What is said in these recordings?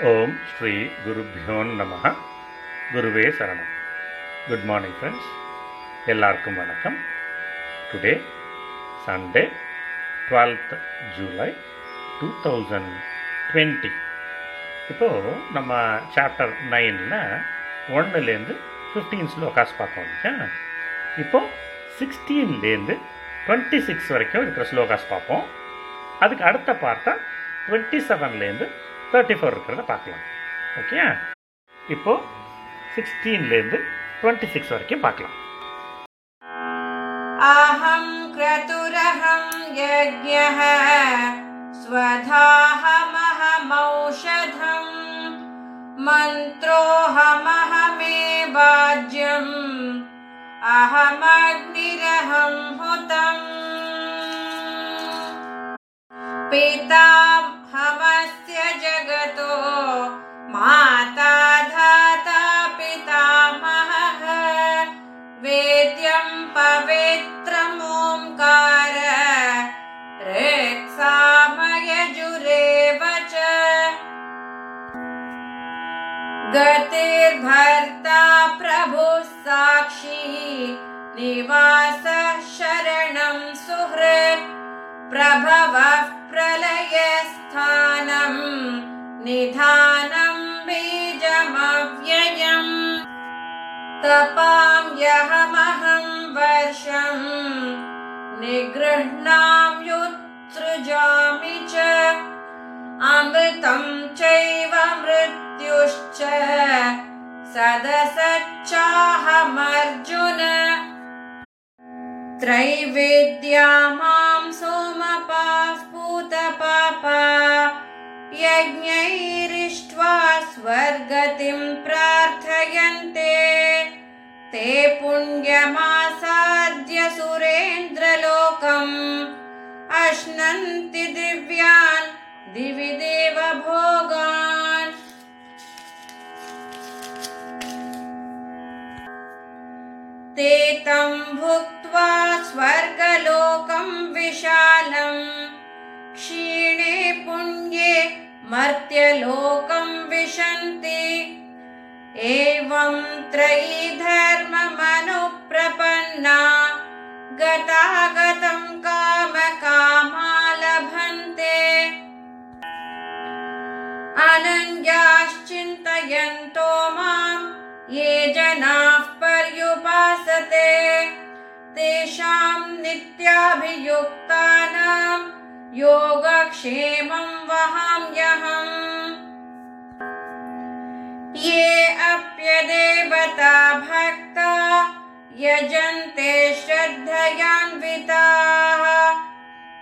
ஓம் ஸ்ரீ குருபியோன் நம. குருவே சரணம். குட் மார்னிங் ஃப்ரெண்ட்ஸ் எல்லாருக்கும் வணக்கம். Today Sunday twelfth July two thousand twenty இப்போது நம்ம சாப்டர் நைனில் ஒன்னுலேருந்து ஃபிஃப்டீன் ஸ்லோகாஸ் பார்த்தோம் இல்லையா? இப்போது சிக்ஸ்டீன்லேருந்து டுவெண்ட்டி சிக்ஸ் வரைக்கும் இருக்கிற ஸ்லோகாஸ் பார்ப்போம். அதுக்கு அடுத்த பார்த்தா டுவெண்ட்டி செவன்லேருந்து தேர்ட்டி ஃபோர் இருக்கிறத பார்க்கலாம் ஓகே இப்போது சிக்ஸ்டீன்லேருந்து டுவெண்ட்டி சிக்ஸ் வரைக்கும் பார்க்கலாம் अहं क्रतुरहं यज्ञः स्वधाहमहमौषधम् मन्त्रोऽहमहमेवाज्यम् अहमग्निरहं हुतम् पिताहमस्य निवासः शरणं सुहृत् प्रभवः प्रलयस्थानम् निधानं बीजमव्ययम् तपां यहमहं वर्षम् निगृह्णाम्युत्सृजामि च अमृतं चैव मृत्युश्च सदसच्चाहमर्जुन। त्रैवेद्या मां सोमपाः पूतपापा यज्ञैरिष्ट्वा स्वर्गतिं प्रार्थयन्ते। ते पुण्यमासाद्य सुरेन्द्रलोकम् अश्नन्ति दिव्यान् दिवि देवभोगान् ते तं भुक्त्वा स्वर्गलोकं विशालम् क्षीणे पुण्ये मर्त्यलोकं विशन्ति। एवं त्रयी धर्ममनुप्रपन्ना गतागतं कामकामा लभन्ते अनन्याश्चिन्तयन्तो मां ये जनाः पर्युपासते। तेषां नित्याभियुक्तानां योगक्षेमं वहाम्यहम् ये अप्यदेवता भक्ता यजन्ते श्रद्धयान्विताः।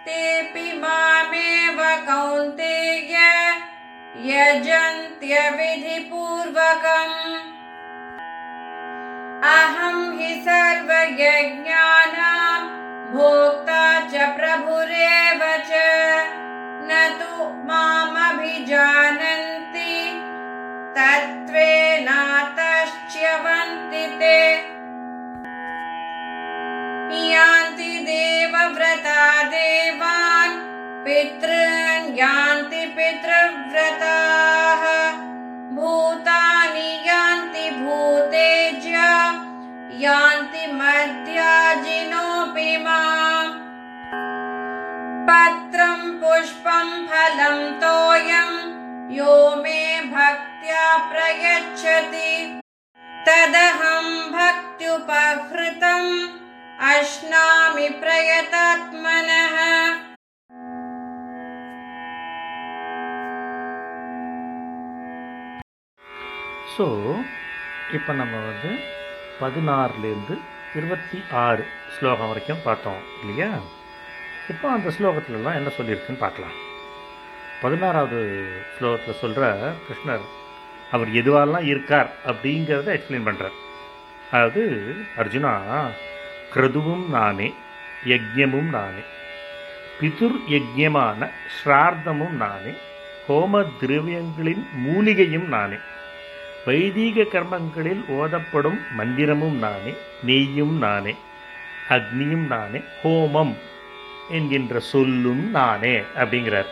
तेऽपि मामेव कौन्तेय यजन्त्यविधिपूर्वकम् अहं हि सर्वयज्ञानां भोक्ता च प्रभुरेव च। न तु मामभिजानन्ति तत्त्वेनातश्च्यवन्ति ते। यान्ति देवव्रता देवान् पितॄन् यान्ति पितृव्रताः तदहं भक्त्युपहृतम् अश्नामि प्रयतात्मनः ஸோ இப்போ நம்ம வந்து பதினாறுலேருந்து இருபத்தி ஆறு ஸ்லோகம் வரைக்கும் பார்த்தோம் இல்லையா இப்போ அந்த ஸ்லோகத்துலலாம் என்ன சொல்லியிருக்குன்னு பார்க்கலாம் பதினாறாவது ஸ்லோகத்தில் சொல்கிற கிருஷ்ணர் அவர் எதுவாலாம் இருக்கார் அப்படிங்கிறத எக்ஸ்பிளைன் பண்ணுறார் அதாவது அர்ஜுனா கிருதுவும் நானே யஜ்யமும் நானே பிதுர் யஜ்யமான ஸ்ரார்த்தமும் நானே ஹோம திரவியங்களின் மூலிகையும் நானே வைதீக கர்மங்களில் ஓதப்படும் மந்திரமும் நானே நெய்யும் நானே அக்னியும் நானே ஹோமம் என்கின்ற சொல்லும் நானே அப்படிங்கிறார்.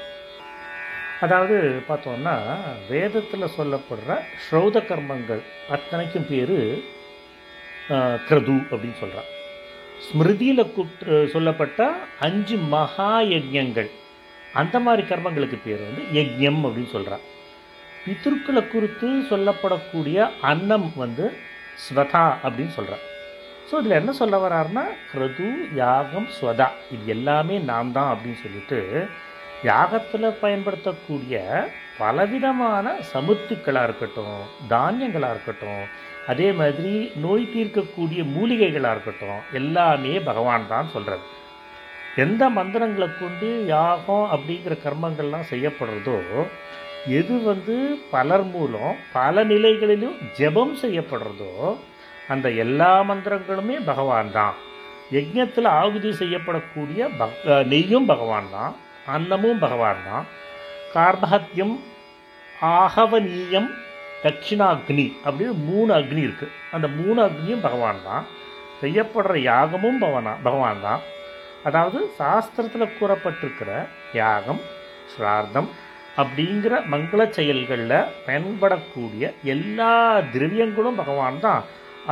அதாவது பார்த்தோம்னா வேதத்தில் சொல்லப்படுற ஸ்ரௌத கர்மங்கள் அத்தனைக்கும் பேர் கிரது அப்படின்னு சொல்கிறான் ஸ்மிருதியில் குற்று சொல்லப்பட்ட அஞ்சு மகா யஜ்யங்கள் அந்த மாதிரி கர்மங்களுக்கு பேர் வந்து யஜ்யம் அப்படின்னு சொல்கிறான் பித்திருக்களை குறித்து சொல்லப்படக்கூடிய அன்னம் வந்து ஸ்வதா அப்படின்னு சொல்கிறான் ஸோ இதில் என்ன சொல்ல வர்றாருன்னா கிரது யாகம் ஸ்வதா இது எல்லாமே நான் தான் அப்படின்னு சொல்லிட்டு யாகத்தில் பயன்படுத்தக்கூடிய பலவிதமான சமுத்துக்களாக இருக்கட்டும் தானியங்களாக இருக்கட்டும் அதே மாதிரி நோய் தீர்க்கக்கூடிய மூலிகைகளாக இருக்கட்டும் எல்லாமே பகவான் தான் சொல்கிறது எந்த மந்திரங்களை கொண்டு யாகம் அப்படிங்கிற கர்மங்கள்லாம் செய்யப்படுறதோ எது வந்து பலர் மூலம் பல நிலைகளிலும் ஜெபம் செய்யப்படுறதோ அந்த எல்லா மந்திரங்களுமே பகவான் தான். யஜ்யத்தில் ஆகுதி செய்யப்படக்கூடிய பக் நெய்யும் பகவான் தான். அன்னமும் பகவான் தான். கார்பகத்தியம் ஆகவனீயம் தட்சிணாக்னி அப்படின்னு மூணு அக்னி இருக்குது அந்த மூணு அக்னியும் பகவான் தான். செய்யப்படுற யாகமும் பவனா பகவான் தான். அதாவது சாஸ்திரத்தில் கூறப்பட்டிருக்கிற யாகம் ஸ்ரார்த்தம் அப்படிங்கிற மங்கள செயல்களில் பயன்படக்கூடிய எல்லா திரவியங்களும் பகவான் தான்.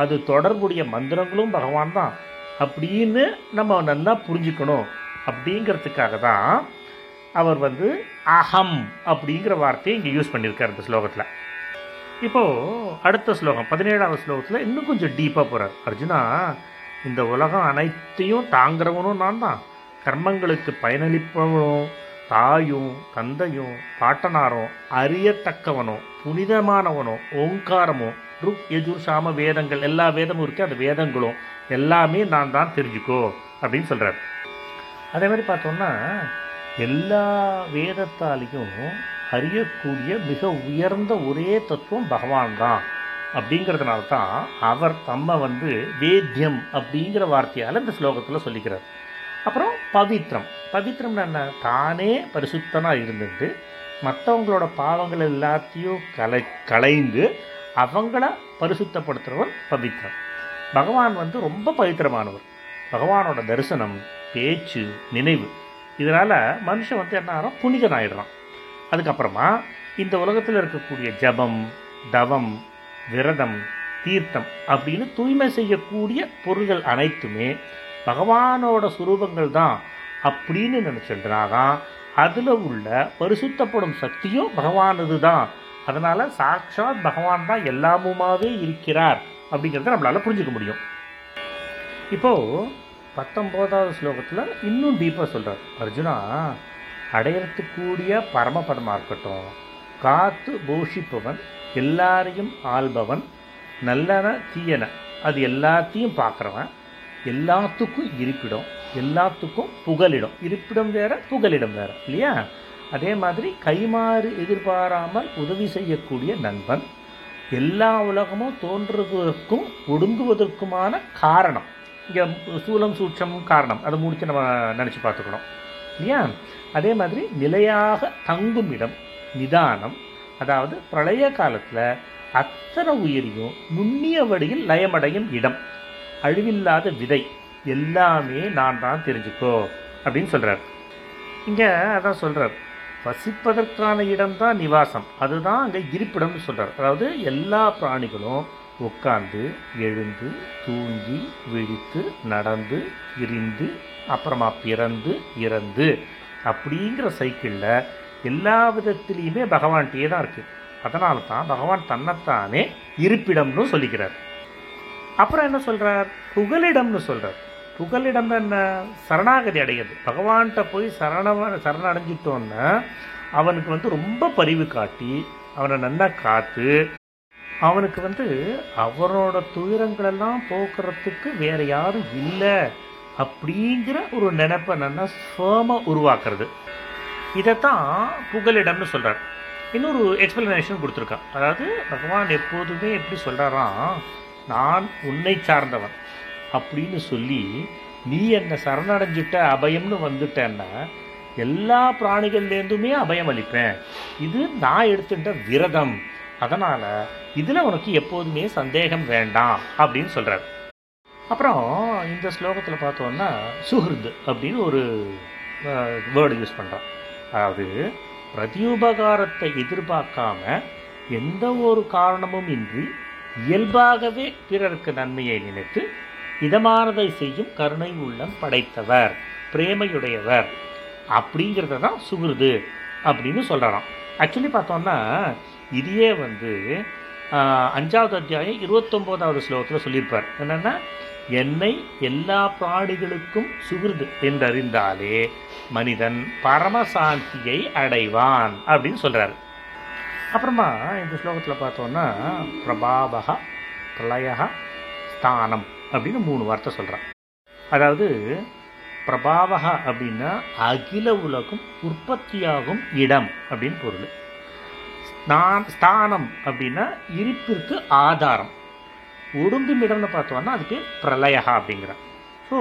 அது தொடர்புடைய மந்திரங்களும் பகவான் தான். அப்படின்னு நம்ம நல்லா புரிஞ்சுக்கணும் அப்படிங்கிறதுக்காக தான் அவர் வந்து அகம் அப்படிங்கிற வார்த்தையை இங்கே யூஸ் பண்ணியிருக்கார் இந்த ஸ்லோகத்தில். இப்போது அடுத்த ஸ்லோகம் பதினேழாவது ஸ்லோகத்தில் இன்னும் கொஞ்சம் டீப்பாக போகிறார் அர்ஜுனா இந்த உலகம் அனைத்தையும் தாங்கிறவனும் நான் தான் கர்மங்களுக்கு பயனளிப்பவனும் தாயும் தந்தையும் பாட்டனாரும் அறியத்தக்கவனும் புனிதமானவனும் ஓங்காரமும் ருக் யஜுர் சாம வேதங்கள் எல்லா வேதமும் இருக்குது அந்த வேதங்களும் எல்லாமே நான் தான் தெரிஞ்சுக்கோ அப்படின்னு சொல்கிறார் அதே மாதிரி பார்த்தோம்னா எல்லா வேதத்தாலையும் அறியக்கூடிய மிக உயர்ந்த ஒரே தத்துவம் பகவான் தான் அப்படிங்கிறதுனால தான் அவர் தம்மை வந்து வேத்தியம் அப்படிங்கிற வார்த்தையால் இந்த ஸ்லோகத்தில் சொல்லிக்கிறார். அப்புறம் பவித்ரம். பவித்ரம்னு என்ன? தானே பரிசுத்தனாக இருந்துட்டு மற்றவங்களோட பாவங்கள் எல்லாத்தையும் கலை களைந்து அவங்கள பரிசுத்தப்படுத்துகிறவர் பவித்ரம். பகவான் வந்து ரொம்ப பவித்திரமானவர் பகவானோட தரிசனம் பேச்சு நினைவு இதனால் மனுஷன் வந்து என்ன ஆகிறோம் புனிதன் ஆயிடுறான் அதுக்கப்புறமா இந்த உலகத்தில் இருக்கக்கூடிய ஜபம் தவம் விரதம் தீர்த்தம் அப்படின்னு தூய்மை செய்யக்கூடிய பொருள்கள் அனைத்துமே பகவானோட சுரூபங்கள் தான் அப்படின்னு நினச்சிட்டுனாதான் அதில் உள்ள பரிசுத்தப்படும் சக்தியும் பகவானது தான். அதனால் சாக்ஷாத் பகவான் தான் எல்லாமுமாவே இருக்கிறார் அப்படிங்கிறத நம்மளால் புரிஞ்சுக்க முடியும். இப்போது பத்தொம்போதாவது ஸ்லோகத்தில் இன்னும் டீப்பாக சொல்கிறார் அர்ஜுனா அடையறத்துக்கூடிய பரமபதமாக இருக்கட்டும். காத்து போஷிப்பவன் எல்லாரையும் ஆள்பவன் நல்லன தீயன. அது எல்லாத்தையும் பார்க்குறவன். எல்லாத்துக்கும் இருப்பிடம் எல்லாத்துக்கும் புகலிடம். இருப்பிடம் வேற புகலிடம் வேற. இல்லையா? அதே மாதிரி கைமாறு எதிர்பாராமல் உதவி செய்யக்கூடிய நண்பன். எல்லா உலகமும் தோன்றுவதற்கும் ஒடுங்குவதற்குமான காரணம். இங்கே சூலம் சூட்சம் காரணம். அதை முடிச்சு நம்ம நினச்சி பார்த்துக்கணும். இல்லையா? அதே மாதிரி நிலையாக தங்கும் இடம் நிதானம். அதாவது பிரளய காலத்தில் அத்தனை உயிரியும் நுண்ணிய வழியில் லயமடையும் இடம். அழிவில்லாத விதை. எல்லாமே நான் தான் தெரிஞ்சுக்கோ அப்படின்னு சொல்கிறார் இங்கே அதான் சொல்கிறார் வசிப்பதற்கான இடம்தான் நிவாசம். அதுதான் அங்கே இருப்பிடம்னு சொல்கிறார் அதாவது எல்லா பிராணிகளும் உட்காந்து எழுந்து தூங்கி விழித்து நடந்து இருந்து அப்புறமா பிறந்து இறந்து அப்படிங்கிற சைக்கிளில் எல்லா விதத்திலையுமே பகவான்கிட்டயே தான் இருக்குது அதனால தான் பகவான் தன்னைத்தானே இருப்பிடம்னு சொல்லிக்கிறார். அப்புறம் என்ன சொல்கிறார் புகலிடம்னு சொல்கிறார் புகலிடம் என்ன? சரணாகதி அடையுது பகவான்கிட்ட போய் சரண சரணடைஞ்சிட்டோன்னா அவனுக்கு வந்து ரொம்ப பரிவு காட்டி அவனை நல்லா காத்து அவனுக்கு வந்து அவனோட துயரங்களெல்லாம் போக்குறதுக்கு வேற யாரும் இல்லை அப்படிங்கிற ஒரு நினைப்பை நல்லா ஃபேமாக உருவாக்குறது. இதைத்தான் புகலிடம்னு சொல்கிறார் இன்னொரு எக்ஸ்பிளனேஷன் கொடுத்துருக்கான் அதாவது பகவான் எப்போதுமே எப்படி சொல்கிறாராம் நான் உன்னை சார்ந்தவன் அப்படின்னு சொல்லி நீ என்னை சரணடைஞ்சிட்ட அபயம்னு வந்துட்டேன்னா எல்லா பிராணிகள்லேருந்துமே அபயம் அளிப்பேன். இது நான் எடுத்துட்ட விரதம். அதனால் இதில் உனக்கு எப்போதுமே சந்தேகம் வேண்டாம் அப்படின்னு சொல்கிறார் அப்புறம் இந்த ஸ்லோகத்தில் பார்த்தோன்னா சுஹிருத் அப்படின்னு ஒரு வேர்டு யூஸ் பண்ணுறான் அதாவது பிரதியுபகாரத்தை எதிர்பார்க்காம எந்த ஒரு காரணமும் இன்றி இயல்பாகவே பிறருக்கு நன்மையை நினைத்து இதமானதை செய்யும் கருணை உள்ளம் படைத்தவர் பிரேமையுடையவர் அப்படிங்கிறத தான் சுகிருது அப்படின்னு சொல்கிறாராம் ஆக்சுவலி பார்த்தோம்னா இதையே வந்து அஞ்சாவது அத்தியாயம் இருபத்தொம்போதாவது ஸ்லோகத்தில் சொல்லியிருப்பார். என்னென்னா என்னை எல்லா பிராணிகளுக்கும் சுகிருது என்றறிந்தாலே மனிதன் பரமசாந்தியை அடைவான் அப்படின்னு சொல்கிறார் அப்புறமா இந்த ஸ்லோகத்தில் பார்த்தோன்னா பிரபாவக பிரளய ஸ்தானம் அப்படின்னு மூணு வார்த்தை சொல்கிறான் அதாவது பிரபாவக அப்படின்னா அகில உலகம் உற்பத்தியாகும் இடம் அப்படின்னு பொருள். நான் ஸ்தானம் அப்படின்னா இருப்பிற்கு ஆதாரம். ஒடுங்குமிடம்னு பார்த்தோம்னா அதுக்கு பிரளயகா அப்படிங்கிற. ஸோ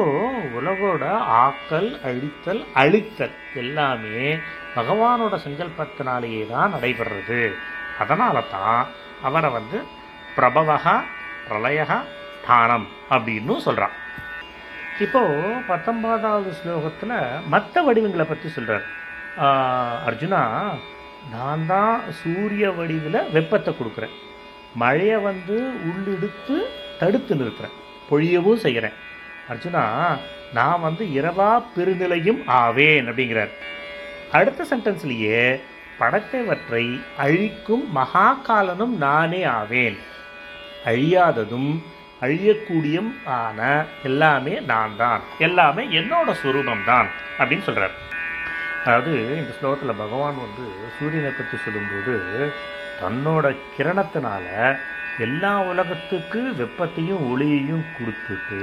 உலகோட ஆக்கல் அழித்தல் அழித்தல் எல்லாமே பகவானோட சங்கல்பத்தினாலேயே தான் நடைபெறுறது. அதனால தான் அவரை வந்து பிரபவகா பிரளயகா ஸ்தானம் அப்படின்னு சொல்கிறான் இப்போது பத்தொன்பதாவது ஸ்லோகத்தில் மற்ற வடிவங்களை பற்றி சொல்கிறார் அர்ஜுனா நான் தான் சூரிய வடிவில் வெப்பத்தை கொடுக்குறேன். மழையை வந்து உள்ளிடுத்து தடுத்து நிறுத்துறேன். பொழியவும் செய்கிறேன். அர்ஜுனா நான் வந்து இரவா பெருநிலையும் ஆவேன் அப்படிங்கிறார். அடுத்த சென்டென்ஸ்லேயே படத்தைவற்றை அழிக்கும் மகாகாலனும் நானே ஆவேன். அழியாததும் அழியக்கூடியும் ஆன எல்லாமே நான் தான். எல்லாமே என்னோட சுரூபம் தான் அப்படின்னு சொல்கிறார் அதாவது இந்த ஸ்லோகத்தில் பகவான் வந்து சூரியனை பற்றி சொல்லும்போது தன்னோட கிரணத்தினால எல்லா உலகத்துக்கு வெப்பத்தையும் ஒளியையும் கொடுத்துட்டு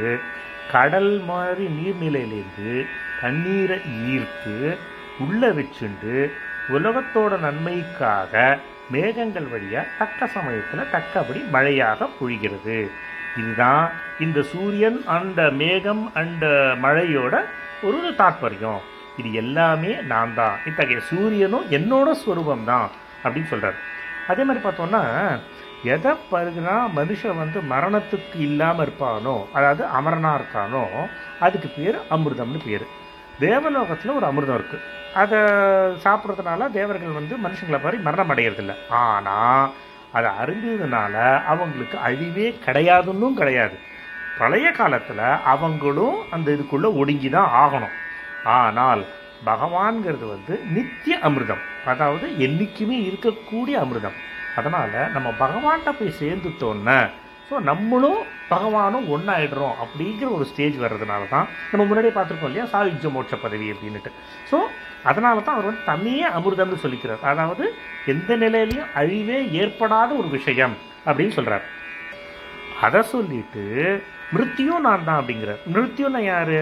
கடல் மாதிரி நீர்நிலையிலேருந்து தண்ணீரை ஈர்த்து உள்ளே வச்சுண்டு உலகத்தோட நன்மைக்காக மேகங்கள் வழியாக தக்க சமயத்தில் தக்கபடி மழையாக பொழிகிறது. இதுதான் இந்த சூரியன் அந்த மேகம் அந்த மழையோட ஒரு தாற்பயம். இது எல்லாமே நான் தான். இத்தகைய சூரியனும் என்னோட ஸ்வரூபம் தான் அப்படின்னு சொல்கிறார் அதே மாதிரி பார்த்தோன்னா எதை பருகுனா மனுஷன் வந்து மரணத்துக்கு இல்லாமல் இருப்பானோ அதாவது அமரனாக இருக்கானோ அதுக்கு பேர் அமிர்தம்னு பேர். தேவலோகத்தில் ஒரு அமிர்தம் இருக்குது அதை சாப்பிட்றதுனால தேவர்கள் வந்து மனுஷங்களை மாதிரி மரணம் அடையிறதில்ல. ஆனால் அதை அருந்ததுனால அவங்களுக்கு அழிவே கிடையாதுன்னும் கிடையாது. பழைய காலத்தில் அவங்களும் அந்த இதுக்குள்ளே ஒடுங்கி தான் ஆகணும். ஆனால் பகவான்கிறது வந்து நித்திய அமிர்தம். அதாவது என்றைக்குமே இருக்கக்கூடிய அமிர்தம். அதனால் நம்ம பகவான்கிட்ட போய் சேர்ந்துட்டோன்னே ஸோ நம்மளும் பகவானும் ஒன்றாயிடுறோம் அப்படிங்கிற ஒரு ஸ்டேஜ் வர்றதுனால தான் நம்ம முன்னாடியே பார்த்துருக்கோம் இல்லையா? சாயுஜ்ய மோட்ச பதவி அப்படின்ட்டு ஸோ அதனால தான் அவர் வந்து தனியே அமிர்தம்னு சொல்லிக்கிறார். அதாவது எந்த நிலையிலையும் அழிவே ஏற்படாத ஒரு விஷயம் அப்படின்னு சொல்கிறார் அதை சொல்லிட்டு மிருத்தியும் நான் தான் அப்படிங்கிறார். நான் யார்?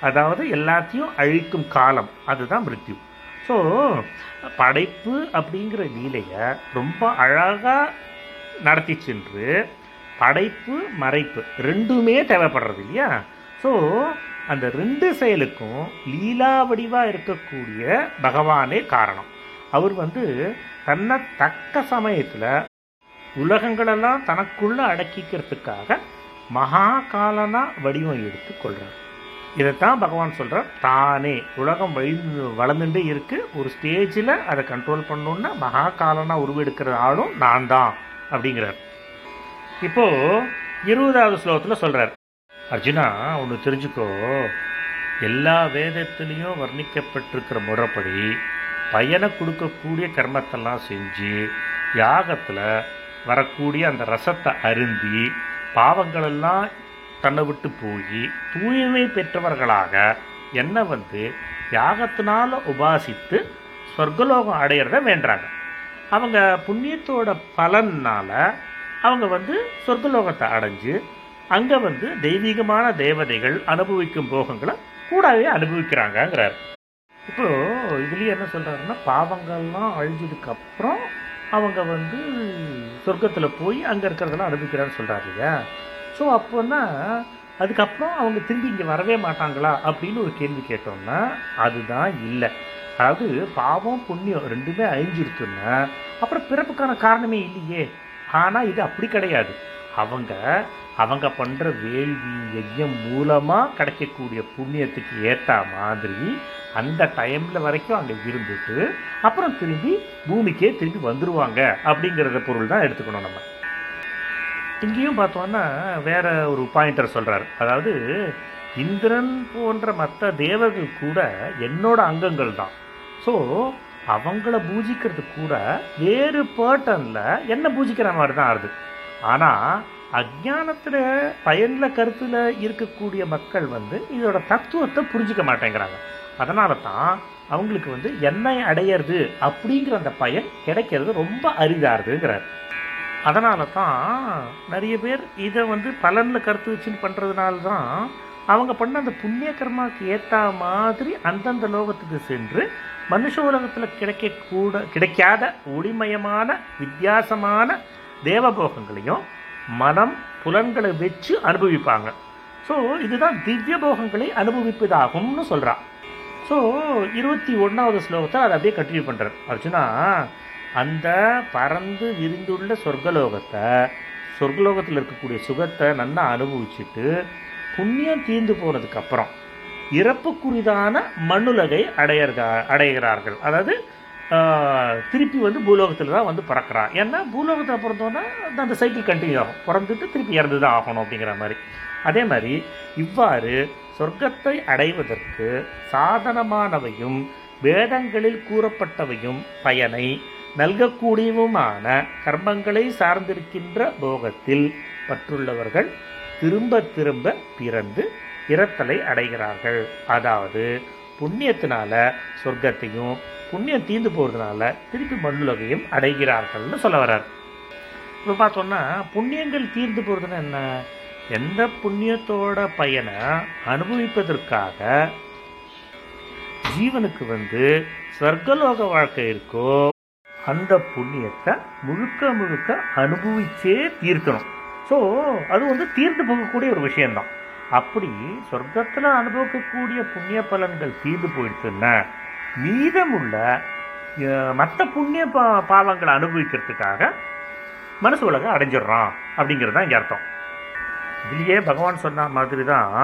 அதாவது எல்லாத்தையும் அழிக்கும் காலம் அதுதான் மிருத்யு. ஸோ படைப்பு அப்படிங்கிற லீலையை ரொம்ப அழகாக நடத்தி சென்று படைப்பு மறைப்பு ரெண்டுமே தேவைப்படுறது இல்லையா? ஸோ அந்த ரெண்டு செயலுக்கும் லீலா வடிவாக இருக்கக்கூடிய பகவானே காரணம். அவர் வந்து தன்னை தக்க சமயத்தில் உலகங்களெல்லாம் தனக்குள்ளே அடக்கிக்கிறதுக்காக மகா காலனாக வடிவம் எடுத்து கொள்கிறார் இதைத்தான் பகவான் சொல்கிறார் தானே. உலகம் வழி வளர்ந்துட்டே இருக்கு. ஒரு ஸ்டேஜில் அதை கண்ட்ரோல் பண்ணணுன்னா மகா காலனாக உருவெடுக்கிற ஆளும் நான் தான் அப்படிங்கிறார். இப்போ இருபதாவது ஸ்லோகத்தில் சொல்கிறார் அர்ஜுனா ஒன்று தெரிஞ்சுக்கோ. எல்லா வேதத்துலேயும் வர்ணிக்கப்பட்டிருக்கிற முறைப்படி பயனை கொடுக்கக்கூடிய கர்மத்தெல்லாம் செஞ்சு யாகத்தில் வரக்கூடிய அந்த ரசத்தை அருந்தி பாவங்களெல்லாம் தன்னை விட்டு போய் தூய்மை பெற்றவர்களாக என்னை வந்து யாகத்தினால் உபாசித்து சொர்க்கலோகம் அடையிறத வேண்டுறாங்க அவங்க புண்ணியத்தோட பலனால் அவங்க வந்து சொர்க்கலோகத்தை அடைஞ்சு அங்கே வந்து தெய்வீகமான தேவதைகள் அனுபவிக்கும் போகங்களை கூடவே அனுபவிக்கிறாங்கங்கிறார். இப்போ இதுலேயே என்ன சொல்கிறாருன்னா பாவங்கள்லாம் அழிஞ்சதுக்கப்புறம் அவங்க வந்து சொர்க்கத்தில் போய் அங்கே இருக்கிறதெல்லாம் அனுபவிக்கிறான்னு சொல்கிறாரு இல்லையா? ஸோ அப்போன்னா அதுக்கப்புறம் அவங்க திரும்பி இங்கே வரவே மாட்டாங்களா அப்படின்னு ஒரு கேள்வி கேட்டோம்னா அதுதான் இல்லை. அதாவது பாவம் புண்ணியம் ரெண்டுமே அழிஞ்சிருக்குன்னா அப்புறம் பிறப்புக்கான காரணமே இல்லையே. ஆனால் இது அப்படி கிடையாது. அவங்க அவங்க பண்ணுற வேள்வி யஜ்யம் மூலமாக கிடைக்கக்கூடிய புண்ணியத்துக்கு ஏற்ற மாதிரி அந்த டைமில் வரைக்கும் அங்கே இருந்துட்டு அப்புறம் திரும்பி பூமிக்கே திரும்பி வந்துடுவாங்க அப்படிங்கிறத பொருள் தான் எடுத்துக்கணும் நம்ம. இங்கேயும் பார்த்தோன்னா வேற ஒரு பாயிண்டர் சொல்றாரு. அதாவது இந்திரன் போன்ற மற்ற தேவர்கள் கூட என்னோட அங்கங்கள் தான். ஸோ அவங்கள பூஜிக்கிறது கூட வேறு பேட்டனில் என்ன பூஜிக்கிற மாதிரி தான் ஆகுது ஆனால் அஜானத்தில் பயனில் கருத்தில் இருக்கக்கூடிய மக்கள் வந்து இதோட தத்துவத்தை புரிஞ்சிக்க மாட்டேங்கிறாங்க. அதனால தான் அவங்களுக்கு வந்து என்ன அடையிறது அப்படிங்கிற அந்த பயன் கிடைக்கிறது ரொம்ப அரிதாகுதுங்கிறார் அதனால தான் நிறைய பேர் இதை வந்து பலனில் கருத்து வச்சுன்னு பண்ணுறதுனால தான் அவங்க பண்ண அந்த புண்ணிய கர்மாவுக்கு ஏற்ற மாதிரி அந்தந்த லோகத்துக்கு சென்று மனுஷ உலகத்தில் கிடைக்கக்கூட கிடைக்காத ஒளிமயமான வித்தியாசமான தேவபோகங்களையும் மனம் புலன்களை வச்சு அனுபவிப்பாங்க. ஸோ இதுதான் திவ்ய போகங்களை அனுபவிப்பதாகும்னு சொல்கிறான் ஸோ இருபத்தி ஒன்றாவது ஸ்லோகத்தை அதை அப்படியே கண்டினியூ பண்ணுறார் அர்ஜுனா அந்த பறந்து விரிந்துள்ள சொர்க்கலோகத்தை சொர்க்கலோகத்தில் இருக்கக்கூடிய சுகத்தை நல்லா அனுபவிச்சுட்டு புண்ணியம் தீர்ந்து போனதுக்கப்புறம் இறப்புக்குரிதான மண்ணுலகை அடையறா அடைகிறார்கள். அதாவது திருப்பி வந்து பூலோகத்தில் தான் வந்து பிறக்கிறான் ஏன்னா பூலோகத்தில் பிறந்தோன்னா அந்த சைக்கிள் கண்டினியூ ஆகும். பிறந்துட்டு திருப்பி இறந்து தான் ஆகணும் அப்படிங்கிற மாதிரி. அதே மாதிரி இவ்வாறு சொர்க்கத்தை அடைவதற்கு சாதனமானவையும் வேதங்களில் கூறப்பட்டவையும் பயனை நல்கக்கூடியவுமான கர்மங்களை சார்ந்திருக்கின்ற போகத்தில் பற்றுள்ளவர்கள் திரும்ப திரும்ப பிறந்து இறத்தலை அடைகிறார்கள். அதாவது புண்ணியத்தினால சொர்க்கத்தையும் புண்ணியம் தீர்ந்து போகிறதுனால திருப்பி மண்ணுலகையும் அடைகிறார்கள்னு சொல்ல வர்றார். இப்போ பார்த்தோம்னா புண்ணியங்கள் தீர்ந்து போகிறதுன்னா என்ன? எந்த புண்ணியத்தோட பயனை அனுபவிப்பதற்காக ஜீவனுக்கு வந்து சொர்க்கலோக வாழ்க்கை இருக்கோ அந்த புண்ணியத்தை முழுக்க முழுக்க அனுபவிச்சே தீர்க்கணும். ஸோ அது வந்து தீர்ந்து போகக்கூடிய ஒரு விஷயம்தான். அப்படி சொர்க்கத்தில் அனுபவிக்கக்கூடிய புண்ணிய பலன்கள் தீர்ந்து போயிடுச்சுன்னா மீதமுள்ள மற்ற புண்ணிய பா பாவங்களை அனுபவிக்கிறதுக்காக மனசு உலகம் அடைஞ்சிடுறான் அப்படிங்கிறது தான் இங்கே அர்த்தம். இதுலேயே பகவான் சொன்ன மாதிரி தான்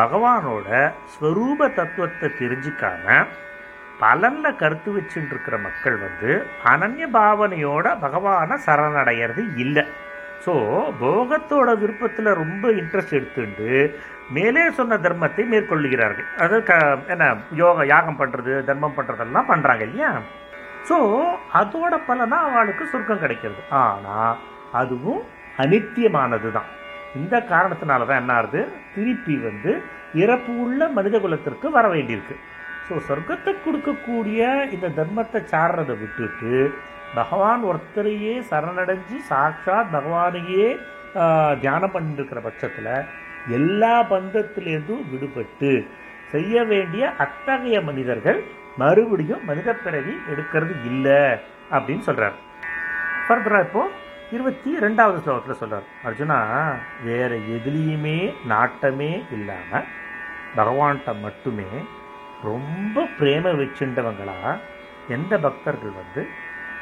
பகவானோட ஸ்வரூப தத்துவத்தை தெரிஞ்சுக்காம பலனில் கருத்து வச்சுட்டு இருக்கிற மக்கள் வந்து அனன்ய பாவனையோட பகவானை சரணடைகிறது இல்லை. ஸோ போகத்தோட விருப்பத்தில் ரொம்ப இன்ட்ரெஸ்ட் எடுத்துட்டு மேலே சொன்ன தர்மத்தை மேற்கொள்ளுகிறார்கள். அது க என்ன யோகா யாகம் பண்ணுறது தர்மம் பண்ணுறதெல்லாம் பண்ணுறாங்க இல்லையா? ஸோ அதோட பலனாக அவளுக்கு சொர்க்கம் கிடைக்கிறது. ஆனால் அதுவும் அனித்தியமானது தான் இந்த காரணத்தினால தான் என்ன ஆகுது திருப்பி வந்து இறப்பு உள்ள மனித குலத்திற்கு வர வேண்டியிருக்கு. ஸோ சொர்க்கத்தை கொடுக்கக்கூடிய இந்த தர்மத்தை சாடுறதை விட்டுட்டு பகவான் ஒருத்தரையே சரணடைஞ்சு சாட்சாத் பகவானையே தியானம் பண்ணிருக்கிற இருக்கிற பட்சத்தில் எல்லா பந்தத்திலேருந்தும் விடுபட்டு செய்ய வேண்டிய அத்தகைய மனிதர்கள் மறுபடியும் மனித பிறவி எடுக்கிறது இல்லை அப்படின்னு சொல்கிறார் ஃபர்தராக இப்போ இருபத்தி ரெண்டாவது ஸ்லோகத்தில் சொல்கிறார் அர்ஜுனா வேறு எதுலேயுமே நாட்டமே இல்லாமல் பகவான்கிட்ட மட்டுமே ரொம்ப பிரேம வச்சுண்டவங்களா? எந்த பக்தர்கள் வந்து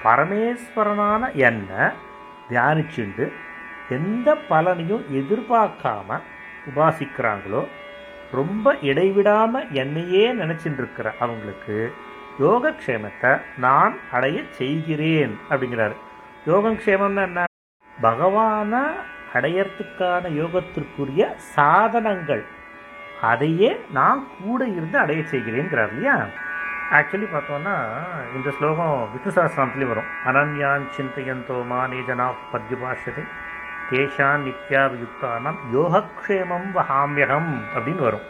பரமேஸ்வரனான என்னை தியானிச்சுண்டு எந்த பலனையும் எதிர்பார்க்காம உபாசிக்கிறாங்களோ ரொம்ப இடைவிடாமல் என்னையே நினச்சிட்டு இருக்கிற அவங்களுக்கு யோகக்ஷேமத்தை நான் அடைய செய்கிறேன் அப்படிங்கிறாரு. யோகக்ஷேமம்னா என்ன? பகவானை அடையறதுக்கான யோகத்திற்குரிய சாதனங்கள். அதையே நான் கூட இருந்து அடைய செய்கிறேங்கிறார் இல்லையா? ஆக்சுவலி பார்த்தோம்னா இந்த ஸ்லோகம் விஷ்ணு சாஸ்திரத்துலேயும் வரும். அனன்யான் சிந்தையந்தோ மா நீஜனா பத்யுபாஷதை தேஷான் நித்யாபியுக்தானாம் யோகக்ஷேமம் வஹாமியகம் அப்படின்னு வரும்.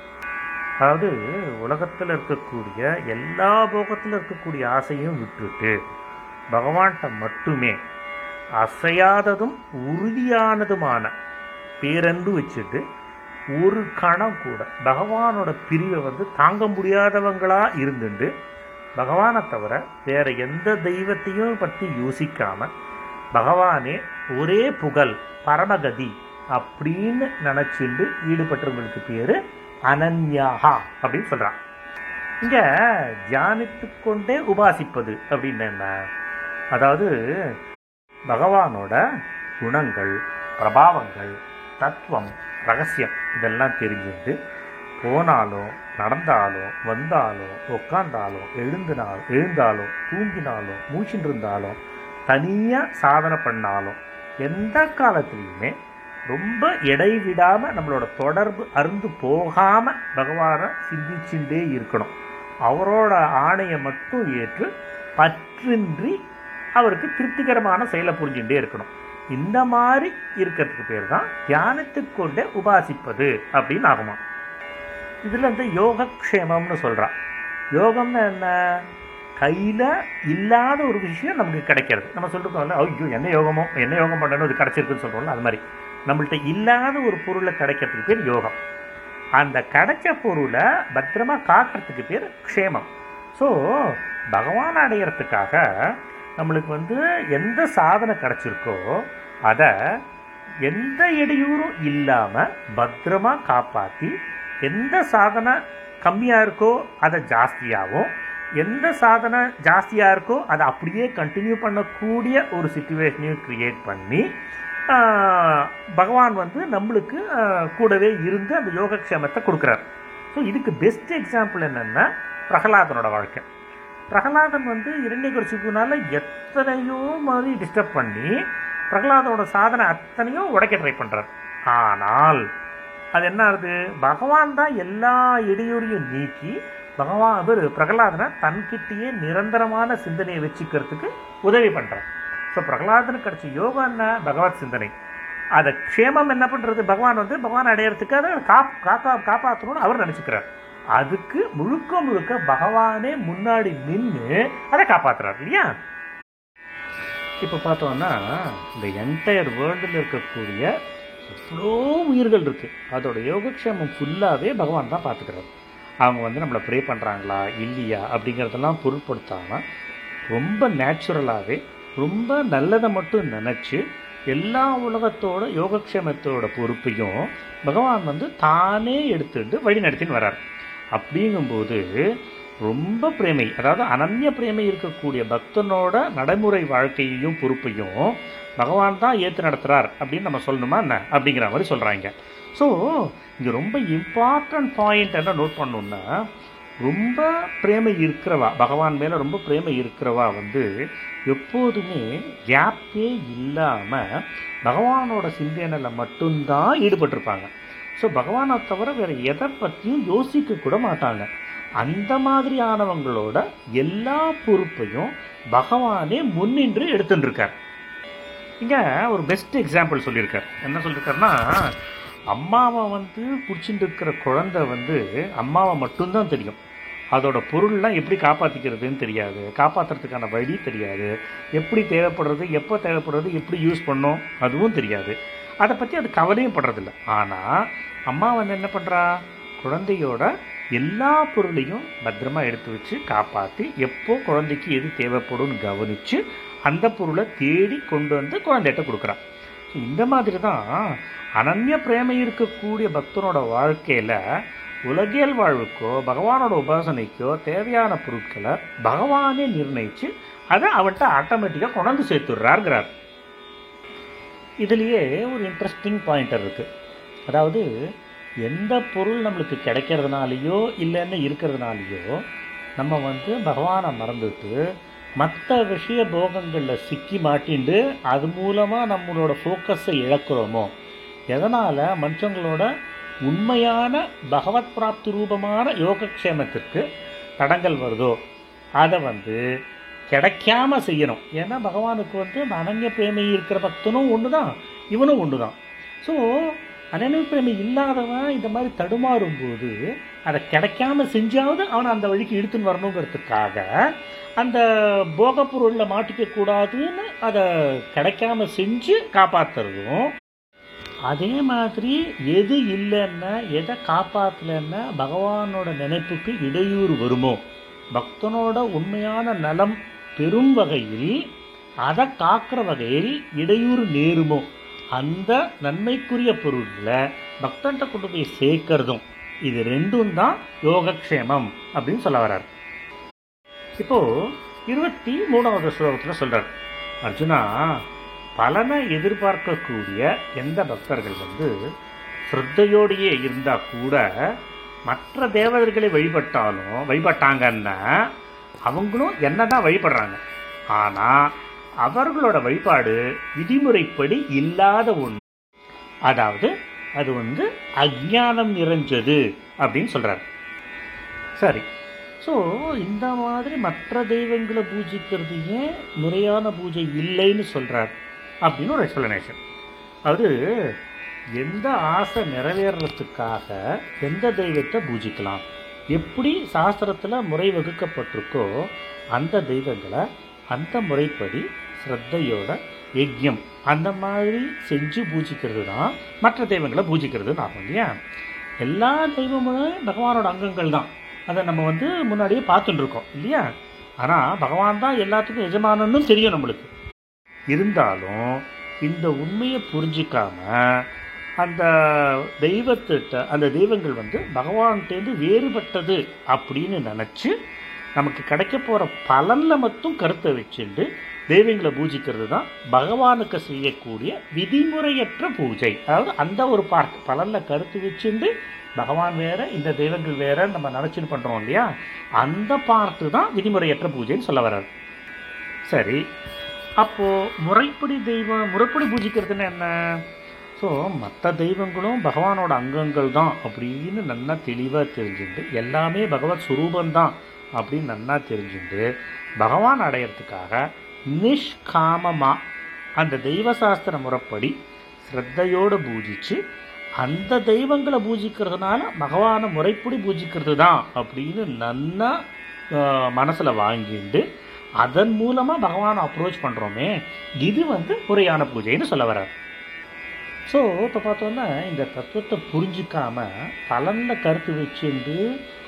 அதாவது உலகத்தில் இருக்கக்கூடிய எல்லா போகத்தில் இருக்கக்கூடிய ஆசையும் விட்டுட்டு பகவான்கிட்ட மட்டுமே அசையாததும் உறுதியானதுமான பேரன்பு வச்சுட்டு ஒரு கணம் கூட பகவானோட பிரிவை வந்து தாங்க முடியாதவங்களா இருந்துட்டு பகவானை தவிர வேற எந்த தெய்வத்தையும் பற்றி யோசிக்காம பகவானே ஒரே புகழ் பரமகதி அப்படின்னு நினச்சிண்டு ஈடுபட்டவங்களுக்கு பேர் அனன்யாகா அப்படின்னு சொல்கிறான் இங்கே தியானித்து கொண்டே உபாசிப்பது அப்படின்னு என்ன? அதாவது பகவானோட குணங்கள் பிரபாவங்கள் தத்துவம் ரகசியம். இதெல்லாம் தெரிஞ்சுட்டு போனாலும் நடந்தாலும் வந்தாலும் உட்காந்தாலோ எழுந்தினாலும் எழுந்தாலும் தூங்கினாலும் மூச்சுட்டு இருந்தாலும் தனியாக சாதனை பண்ணாலும் எந்த காலத்துலேயுமே ரொம்ப இடைவிடாமல் நம்மளோட தொடர்பு அருந்து போகாமல் பகவானை சிந்திச்சுட்டே இருக்கணும். அவரோட ஆணையை மட்டும் ஏற்று பற்றின்றி அவருக்கு திருப்திகரமான செயலை புரிஞ்சுட்டே இருக்கணும். இந்த மாதிரி இருக்கிறதுக்கு பேர் தான் தியானத்துக்கு கொண்டே உபாசிப்பது அப்படின்னு ஆகுமா? இதில் வந்து யோகக்ஷேமம்னு சொல்கிறான் யோகம்னு என்ன? கையில் இல்லாத ஒரு விஷயம் நமக்கு கிடைக்கிறது. நம்ம சொல்லிருக்கோம்ல ஐயோ என்ன யோகமோ என்ன யோகம் பண்ணணும் இது கிடச்சிருக்குன்னு சொல்கிறோம்ல அது மாதிரி. நம்மள்கிட்ட இல்லாத ஒரு பொருளை கிடைக்கிறதுக்கு பேர் யோகம். அந்த கிடைச்ச பொருளை பத்திரமா காக்கிறதுக்கு பேர் க்ஷேமம். ஸோ பகவான் அடையிறதுக்காக நம்மளுக்கு வந்து எந்த சாதனை கிடச்சிருக்கோ அதை எந்த இடையூறும் இல்லாமல் பத்திரமா காப்பாற்றி எந்த சாதனை கம்மியாக இருக்கோ அதை ஜாஸ்தியாகவும் எந்த சாதனை ஜாஸ்தியாக இருக்கோ அதை அப்படியே கண்டினியூ பண்ணக்கூடிய ஒரு சுச்சுவேஷனையும் க்ரியேட் பண்ணி பகவான் வந்து நம்மளுக்கு கூடவே இருந்து அந்த யோகக்ஷேமத்தை கொடுக்குறார். ஸோ இதுக்கு பெஸ்ட் எக்ஸாம்பிள் என்னென்னா பிரகலாதனோட வாழ்க்கை. பிரகலாதன் வந்து இரண்யகர்ஷிப்புனால எத்தனையோ மாதிரி டிஸ்டர்ப் பண்ணி பிரகலாதனோட சாதனை அத்தனையும் உடைக்க ட்ரை பண்ணுறார் ஆனால் அது என்ன ஆகுது? பகவான் தான் எல்லா இடையூறையும் நீக்கி பகவான் அவர் பிரகலாதனை தன்கிட்டயே நிரந்தரமான சிந்தனையை வச்சுக்கிறதுக்கு உதவி பண்ணுறார் ஸோ பிரகலாதனுக்கு கிடைச்ச யோகா என்ன? பகவத் சிந்தனை. அதை க்ஷேமம் என்ன பண்ணுறது பகவான் வந்து பகவான் அடையிறதுக்கு அதை காப் காக்கா காப்பாற்றணும்னு அவர் நினச்சிக்கிறார். அதுக்கு முழுக்க முழுக்க பகவானே முன்னாடி நின்று அதை காப்பாத்துறாரு இல்லையா? இப்போ பார்த்தோம்னா இந்த என்டையர் வேர்ல்டில் இருக்கக்கூடிய எவ்வளோ உயிர்கள் இருக்குது அதோட யோகக்ஷேமம் ஃபுல்லாகவே பகவான் தான் பார்த்துக்கிறாரு. அவங்க வந்து நம்மளை ப்ரே பண்ணுறாங்களா இல்லையா அப்படிங்கிறதெல்லாம் பொருட்படுத்தாமல் ரொம்ப நேச்சுரலாகவே ரொம்ப நல்லதை மட்டும் நினச்சி எல்லா உலகத்தோட யோகக்ஷேமத்தோட பொறுப்பையும் பகவான் வந்து தானே எடுத்துட்டு வழி நடத்தின்னு வர்றார். அப்படிங்கும்போது ரொம்ப பிரேமை அதாவது அனன்ய பிரேமை இருக்கக்கூடிய பக்தனோட நடைமுறை வாழ்க்கையையும் பொறுப்பையும் பகவான் தான் ஏற்று நடத்துகிறார் அப்படின்னு நம்ம சொல்லணுமா என்ன? அப்படிங்கிற மாதிரி சொல்கிறாங்க ஸோ இங்கே ரொம்ப இம்பார்ட்டன்ட் பாயிண்ட் என்ன நோட் பண்ணணுன்னா ரொம்ப பிரேமை இருக்கிறவா பகவான் மேலே ரொம்ப பிரேமை இருக்கிறவா வந்து எப்போதுமே கேப்பே இல்லாமல் பகவானோட சிந்தனையில் மட்டும்தான் ஈடுபட்டிருப்பாங்க. ஸோ பகவானை தவிர வேறு எதை பற்றியும் யோசிக்க கூட மாட்டாங்க. அந்த மாதிரியானவங்களோட எல்லா பொறுப்பையும் பகவானே முன்னின்று எடுத்துட்டுருக்கார் இங்கே ஒரு பெஸ்ட் எக்ஸாம்பிள் சொல்லியிருக்கார். என்ன சொல்லியிருக்காருன்னா அம்மாவை வந்து பிடிச்சிட்டு இருக்கிற குழந்தை வந்து அம்மாவை மட்டும்தான் தெரியும். அதோட பொருள்லாம் எப்படி காப்பாற்றிக்கிறதுன்னு தெரியாது. காப்பாற்றுறதுக்கான வழி தெரியாது. எப்படி தேவைப்படுறது எப்போ தேவைப்படுறது எப்படி யூஸ் பண்ணோம் அதுவும் தெரியாது. அதை பற்றி அது கவலையும் படுறதில்ல. ஆனால் அம்மா வந்து என்ன பண்ணுறா குழந்தையோட எல்லா பொருளையும் பத்திரமா எடுத்து வச்சு காப்பாற்றி எப்போ குழந்தைக்கு எது தேவைப்படும்னு கவனித்து அந்த பொருளை தேடி கொண்டு வந்து குழந்தைகிட்ட கொடுக்குறான் ஸோ இந்த மாதிரி தான் அனன்ய பிரேமை இருக்கக்கூடிய பக்தனோட வாழ்க்கையில் உலகியல் வாழ்வுக்கோ பகவானோட உபாசனைக்கோ தேவையான பொருட்களை பகவானே நிர்ணயித்து அதை அவன்கிட்ட ஆட்டோமேட்டிக்காக கொண்டாந்து சேர்த்துடுறாருங்கிறார். இதுலேயே ஒரு இன்ட்ரெஸ்டிங் பாயிண்டர் இருக்குது அதாவது எந்த பொருள் நம்மளுக்கு கிடைக்கிறதுனாலையோ இல்லைன்னு இருக்கிறதுனாலையோ நம்ம வந்து பகவானை மறந்துட்டு மற்ற விஷய போகங்களில் சிக்கி மாட்டிண்டு அது மூலமாக நம்மளோட ஃபோக்கஸை இழக்கிறோமோ? எதனால்? மனுஷங்களோட உண்மையான பகவத் பிராப்தி ரூபமான யோகக்ஷேமத்திற்கு தடங்கள் வருதோ? அதை வந்து கிடைக்காம செய்யணும். ஏன்னா பகவானுக்கு வந்து அனன்ய பிரேமை இருக்கிற பக்தனும் ஒன்று தான் இவனும் ஒன்று தான் ஸோ அனன்ய பிரேமை இல்லாதவன் இந்த மாதிரி தடுமாறும் போது அதை கிடைக்காம செஞ்சாவது அவனை அந்த வழிக்கு இழுத்துன்னு வரணுங்கிறதுக்காக அந்த போகப்பொருளில் மாட்டிக்க கூடாதுன்னு அதை கிடைக்காம செஞ்சு காப்பாற்றுறதும் அதே மாதிரி எது இல்லைன்னா எதை காப்பாற்றலைன்னா பகவானோட நினைப்புக்கு இடையூறு வருமோ? பக்தனோட உண்மையான நலம் பெரும் வகையில் அதை காக்கிற வகையில் இடையூறு நேருமோ? அந்த நன்மைக்குரிய பொருளை பக்தன்கிட்ட கொண்டு போய் சேர்க்கறதும் இது ரெண்டும் தான் யோகக்ஷேமம் அப்படின்னு சொல்ல வர்றார். இப்போ இருபத்தி மூணாவது ஸ்லோகத்தில் சொல்றார் அர்ஜுனா பலனை எதிர்பார்க்கக்கூடிய எந்த பக்தர்கள் வந்து ஸ்ரத்தையோடையே இருந்தா கூட மற்ற தேவதர்களை வழிபட்டாலும் வழிபட்டாங்கன்னா அவங்களும் என்ன தான் வழிபடுறாங்க. ஆனால் அவர்களோட வழிபாடு விதிமுறைப்படி இல்லாத ஒன்று அதாவது அது வந்து அஜானம் நிறைஞ்சது அப்படின்னு சொல்கிறார் சரி. ஸோ இந்த மாதிரி மற்ற தெய்வங்களை பூஜிக்கிறது ஏன் முறையான பூஜை இல்லைன்னு சொல்கிறார் அப்படின்னு ஒரு எக்ஸ்பிளனேஷன் அது எந்த ஆசை நிறைவேறத்துக்காக எந்த தெய்வத்தை பூஜிக்கலாம்? எப்படி சாஸ்திரத்தில் முறை வகுக்கப்பட்டிருக்கோ அந்த தெய்வங்களை அந்த முறைப்படி ஸ்ரத்தையோட யஜ்யம் அந்த மாதிரி செஞ்சு பூஜிக்கிறது தான் மற்ற தெய்வங்களை பூஜிக்கிறதுன்னு ஆகும் இல்லையா? எல்லா தெய்வமுமே பகவானோட அங்கங்கள் தான். அதை நம்ம வந்து முன்னாடியே பார்த்துட்டுருக்கோம் இல்லையா? ஆனால் பகவான் தான் எல்லாத்துக்கும் எஜமானன்னு தெரியும் நம்மளுக்கு. இருந்தாலும் இந்த உண்மையை புரிஞ்சிக்காம அந்த தெய்வத்திட்ட அந்த தெய்வங்கள் வந்து பகவான்கிட்டேருந்து வேறுபட்டது அப்படின்னு நினச்சி நமக்கு கிடைக்க போகிற பலனில் மட்டும் கருத்தை வச்சுட்டு தெய்வங்களை பூஜிக்கிறது தான் பகவானுக்கு செய்யக்கூடிய விதிமுறையற்ற பூஜை. அதாவது அந்த ஒரு பார்ட் பலனில் கருத்து வச்சுட்டு பகவான் வேற இந்த தெய்வங்கள் வேற நம்ம நினச்சின்னு பண்ணுறோம் இல்லையா? அந்த பார்ட்டு தான் விதிமுறையற்ற பூஜைன்னு சொல்ல வர்றாரு. சரி. அப்போது முறைப்படி தெய்வம் முறைப்படி பூஜிக்கிறதுன்னு என்ன? ஸோ மற்ற தெய்வங்களும் பகவானோட அங்கங்கள் தான் அப்படின்னு நல்லா தெளிவாக தெரிஞ்சுட்டு எல்லாமே பகவத் சுரூபந்தான் அப்படின்னு நல்லா தெரிஞ்சுட்டு பகவான் அடையிறதுக்காக நிஷ்காமமாக அந்த தெய்வ சாஸ்திர முறைப்படி ஸ்ரத்தையோடு பூஜிச்சு அந்த தெய்வங்களை பூஜிக்கிறதுனால பகவானை முறைப்படி பூஜிக்கிறது தான் அப்படின்னு நல்லா மனசில் வாங்கிட்டு அதன் மூலமாக பகவானை அப்ரோச் பண்ணுறோமே இது வந்து முறையான பூஜைன்னு சொல்ல வர்றார். ஸோ இப்போ பார்த்தோன்னா இந்த தத்துவத்தை புரிஞ்சிக்காம பலனில் கருத்து வச்சுண்டு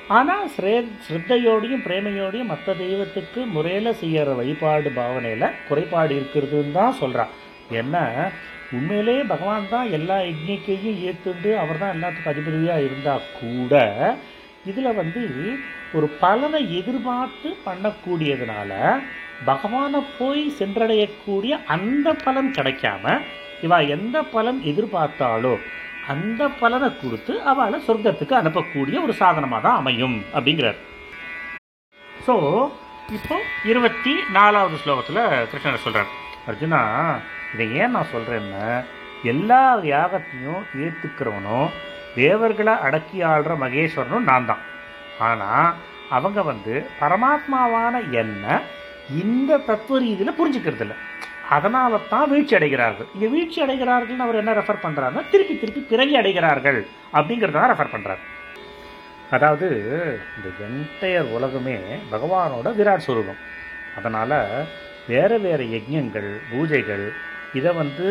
ஆனால் ஸ்ரே ஸ்ரத்தையோடையும் பிரேமையோடையும் மற்ற தெய்வத்துக்கு முறையில் செய்கிற வழிபாடு பாவனையில் குறைபாடு இருக்கிறதுன்னு தான் சொல்கிறான் ஏன்னா உண்மையிலே பகவான் தான் எல்லா யஜ்ஞக்கையும் ஏற்றுண்டு அவர் தான் எல்லாத்துக்கும் அதிபதியாக இருந்தால் கூட இதில் வந்து ஒரு பலனை எதிர்பார்த்து பண்ணக்கூடியதுனால பகவானை போய் சென்றடையக்கூடிய அந்த பலன் கிடைக்காம இவா எந்த பலன் எதிர்பார்த்தாலோ அந்த பலனை கொடுத்து அவளை சொர்க்கத்துக்கு அனுப்பக்கூடிய ஒரு சாதனமாக தான் அமையும் அப்படிங்கிறார். ஸோ இப்போ இருபத்தி நாலாவது ஸ்லோகத்தில் கிருஷ்ணர் சொல்கிறார் அர்ஜுனா இதை ஏன் நான் சொல்கிறேன்னா எல்லா யாகத்தையும் ஏற்றுக்கிறவனும் தேவர்களை அடக்கி ஆள்ற மகேஸ்வரனும் நான் தான். ஆனால் அவங்க வந்து பரமாத்மாவான என்ன இந்த தத்துவ ரீதியில் புரிஞ்சுக்கிறது இல்லை அதனால தான் வீழ்ச்சி அடைகிறார்கள். இங்கே வீழ்ச்சி அடைகிறார்கள்னு அவர் என்ன ரெஃபர் பண்ணுறாருன்னா திருப்பி திருப்பி பிறகி அடைகிறார்கள் அப்படிங்கிறத தான் ரெஃபர் பண்ணுறாரு அதாவது இந்த என்டையர் உலகமே பகவானோட விராட் சுரூபம். அதனால் வேறு வேறு யஜ்யங்கள் பூஜைகள் இதை வந்து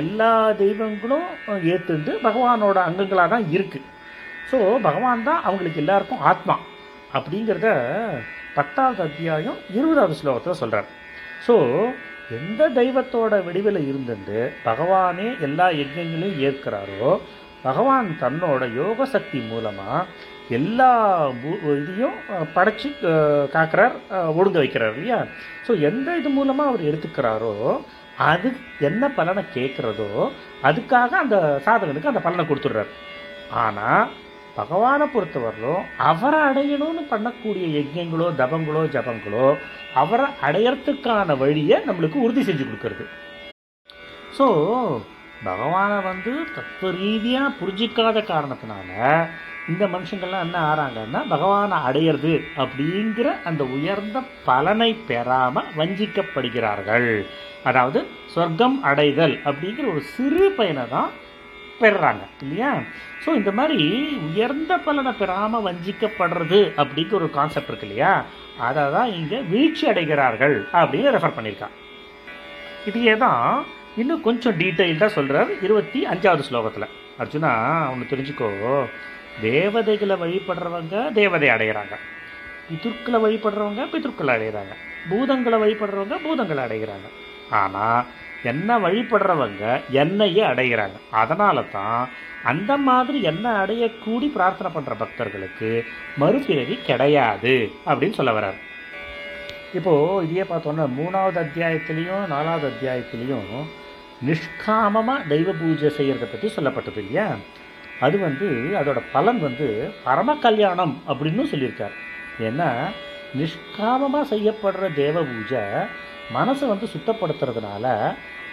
எல்லா தெய்வங்களும் ஏற்றுண்டு பகவானோட அங்கங்களாக தான் இருக்குது ஸோ பகவான் தான் அவங்களுக்கு எல்லாருக்கும் ஆத்மா அப்படிங்கிறத பத்தாவது அத்தியாயம் இருபதாவது ஸ்லோகத்தில் சொல்கிறார் ஸோ எந்த தெய்வத்தோட வடிவில் இருந்துட்டு பகவானே எல்லா யஜ்யங்களையும் ஏற்கிறாரோ பகவான் தன்னோட யோக சக்தி மூலமாக எல்லா இதையும் படைச்சி காக்கிறார் ஒழுங்க வைக்கிறார் இல்லையா? ஸோ எந்த இது மூலமாக அவர் எடுத்துக்கிறாரோ அது என்ன பலனை கேட்குறதோ அதுக்காக அந்த சாதகனுக்கு அந்த பலனை கொடுத்துட்றாரு. ஆனால் பகவானை பொறுத்தவரையிலும் அவரை அடையணும்னு பண்ணக்கூடிய யஜ்யங்களோ தபங்களோ ஜபங்களோ அவரை அடையறதுக்கான வழியை நம்மளுக்கு உறுதி செஞ்சு கொடுக்கறது. ஸோ பகவானை வந்து தத்துவ ரீதியாக புரிஞ்சிக்காத காரணத்தினால இந்த மனுஷங்கள்லாம் என்ன ஆறாங்கன்னா பகவானை அடையிறது அப்படிங்கிற அந்த உயர்ந்த பலனை பெறாமல் வஞ்சிக்கப்படுகிறார்கள். அதாவது சொர்க்கம் அடைதல் அப்படிங்கிற ஒரு சிறு பயனை தான் பெறுறாங்க இல்லையா? ஸோ இந்த மாதிரி உயர்ந்த பலனை பெறாமல் வஞ்சிக்கப்படுறது அப்படிங்கிற ஒரு கான்செப்ட் இருக்கு இல்லையா? அதை தான் இங்கே வீழ்ச்சி அடைகிறார்கள் அப்படின்னு ரெஃபர் பண்ணியிருக்கான் இதையே தான் இன்னும் கொஞ்சம் டீட்டெயில்டாக சொல்கிறார் இருபத்தி அஞ்சாவது ஸ்லோகத்தில். அர்ஜுனா ஒன்று தெரிஞ்சுக்கோ. தேவதைகளை வழிபடுறவங்க தேவதை அடைகிறாங்க. பிதுர்க்களை வழிபடுறவங்க பிதுர்க்களை அடைகிறாங்க. பூதங்களை வழிபடுறவங்க பூதங்களை அடைகிறாங்க. ஆனால் என்ன வழிபடுறவங்க என்னையே அடைகிறாங்க அதனால தான் அந்த மாதிரி என்ன அடையக்கூடி பிரார்த்தனை பண்ணுற பக்தர்களுக்கு மறுபிறவி கிடையாது அப்படின்னு சொல்ல வர்றார். இப்போது இதையே பார்த்தோன்னா மூணாவது அத்தியாயத்திலையும் நாலாவது அத்தியாயத்திலையும் நிஷ்காமமாக தெய்வ பூஜை செய்கிறத பற்றி சொல்லப்பட்டது இல்லையா? அது வந்து அதோட பலன் வந்து பரம கல்யாணம் அப்படின்னு சொல்லியிருக்கார். ஏன்னா நிஷ்காமமாக செய்யப்படுற தேவ பூஜை மனசை வந்து சுத்தப்படுத்துறதுனால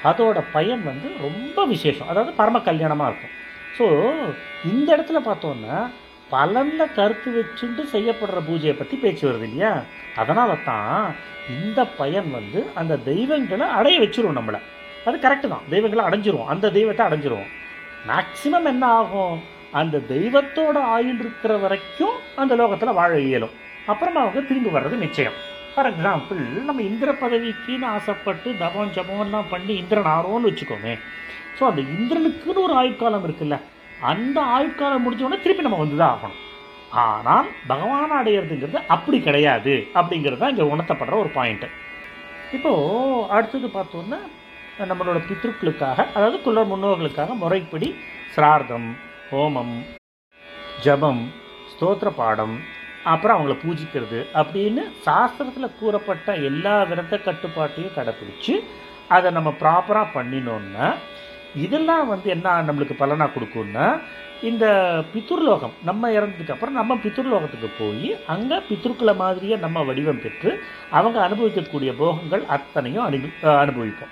அதோட பயன் வந்து ரொம்ப விசேஷம். அதாவது பரம கல்யாணமாக இருக்கும். ஸோ இந்த இடத்துல பார்த்தோன்னா பலனில் கருத்து வச்சுட்டு செய்யப்படுற பூஜையை பற்றி பேச்சு வருது இல்லையா? அதனால தான் இந்த பயன் வந்து அந்த தெய்வங்களை அடைய வச்சிருவோம் நம்மளை. அது கரெக்டு தான். தெய்வங்களை அடைஞ்சிரும் அந்த தெய்வத்தை அடைஞ்சிரும் மேக்சிமம் என்ன ஆகும்? அந்த தெய்வத்தோட ஆயுள் இருக்கிற வரைக்கும் அந்த லோகத்தில் வாழ இயலும். அப்புறமா அவங்க திரும்பி வர்றது நிச்சயம். ஃபார் எக்ஸாம்பிள் நம்ம இந்திர பதவிக்குன்னு ஆசைப்பட்டு தபம் ஜபம்லாம் பண்ணி இந்திரன் ஆரோன்னு வச்சுக்கோமே. ஸோ அந்த இந்திரனுக்குன்னு ஒரு ஆயுட்காலம் இருக்குல்ல. அந்த ஆயுட்காலம் முடிஞ்ச உடனே திருப்பி நம்ம வந்து தான் ஆகணும். ஆனால் பகவானை அடையிறதுங்கிறது அப்படி கிடையாது. அப்படிங்கிறது தான் இங்கே உணர்த்தப்படுற ஒரு பாயிண்ட்டு இப்போது அடுத்தது பார்த்தோன்னா நம்மளோட பித்ருக்களுக்காக அதாவது குள்ள முன்னோர்களுக்காக முறைப்படி சிரார்த்தம் ஹோமம் ஜபம் ஸ்தோத்திர பாடம் அப்புறம் அவங்கள பூஜிக்கிறது அப்படின்னு சாஸ்திரத்தில் கூறப்பட்ட எல்லா விரத கட்டுப்பாட்டையும் கடைப்பிடிச்சு அதை நம்ம ப்ராப்பராக பண்ணினோன்னா இதெல்லாம் வந்து என்ன நம்மளுக்கு பலனாக கொடுக்கும்னா இந்த பித்துர்லோகம் நம்ம இறந்ததுக்கு அப்புறம் நம்ம பித்துர்லோகத்துக்கு போய் அங்கே பித்ருக்களை மாதிரியே நம்ம வடிவம் பெற்று அவங்க அனுபவிக்கக்கூடிய போகங்கள் அத்தனையும் அனுபவி அனுபவிப்போம்.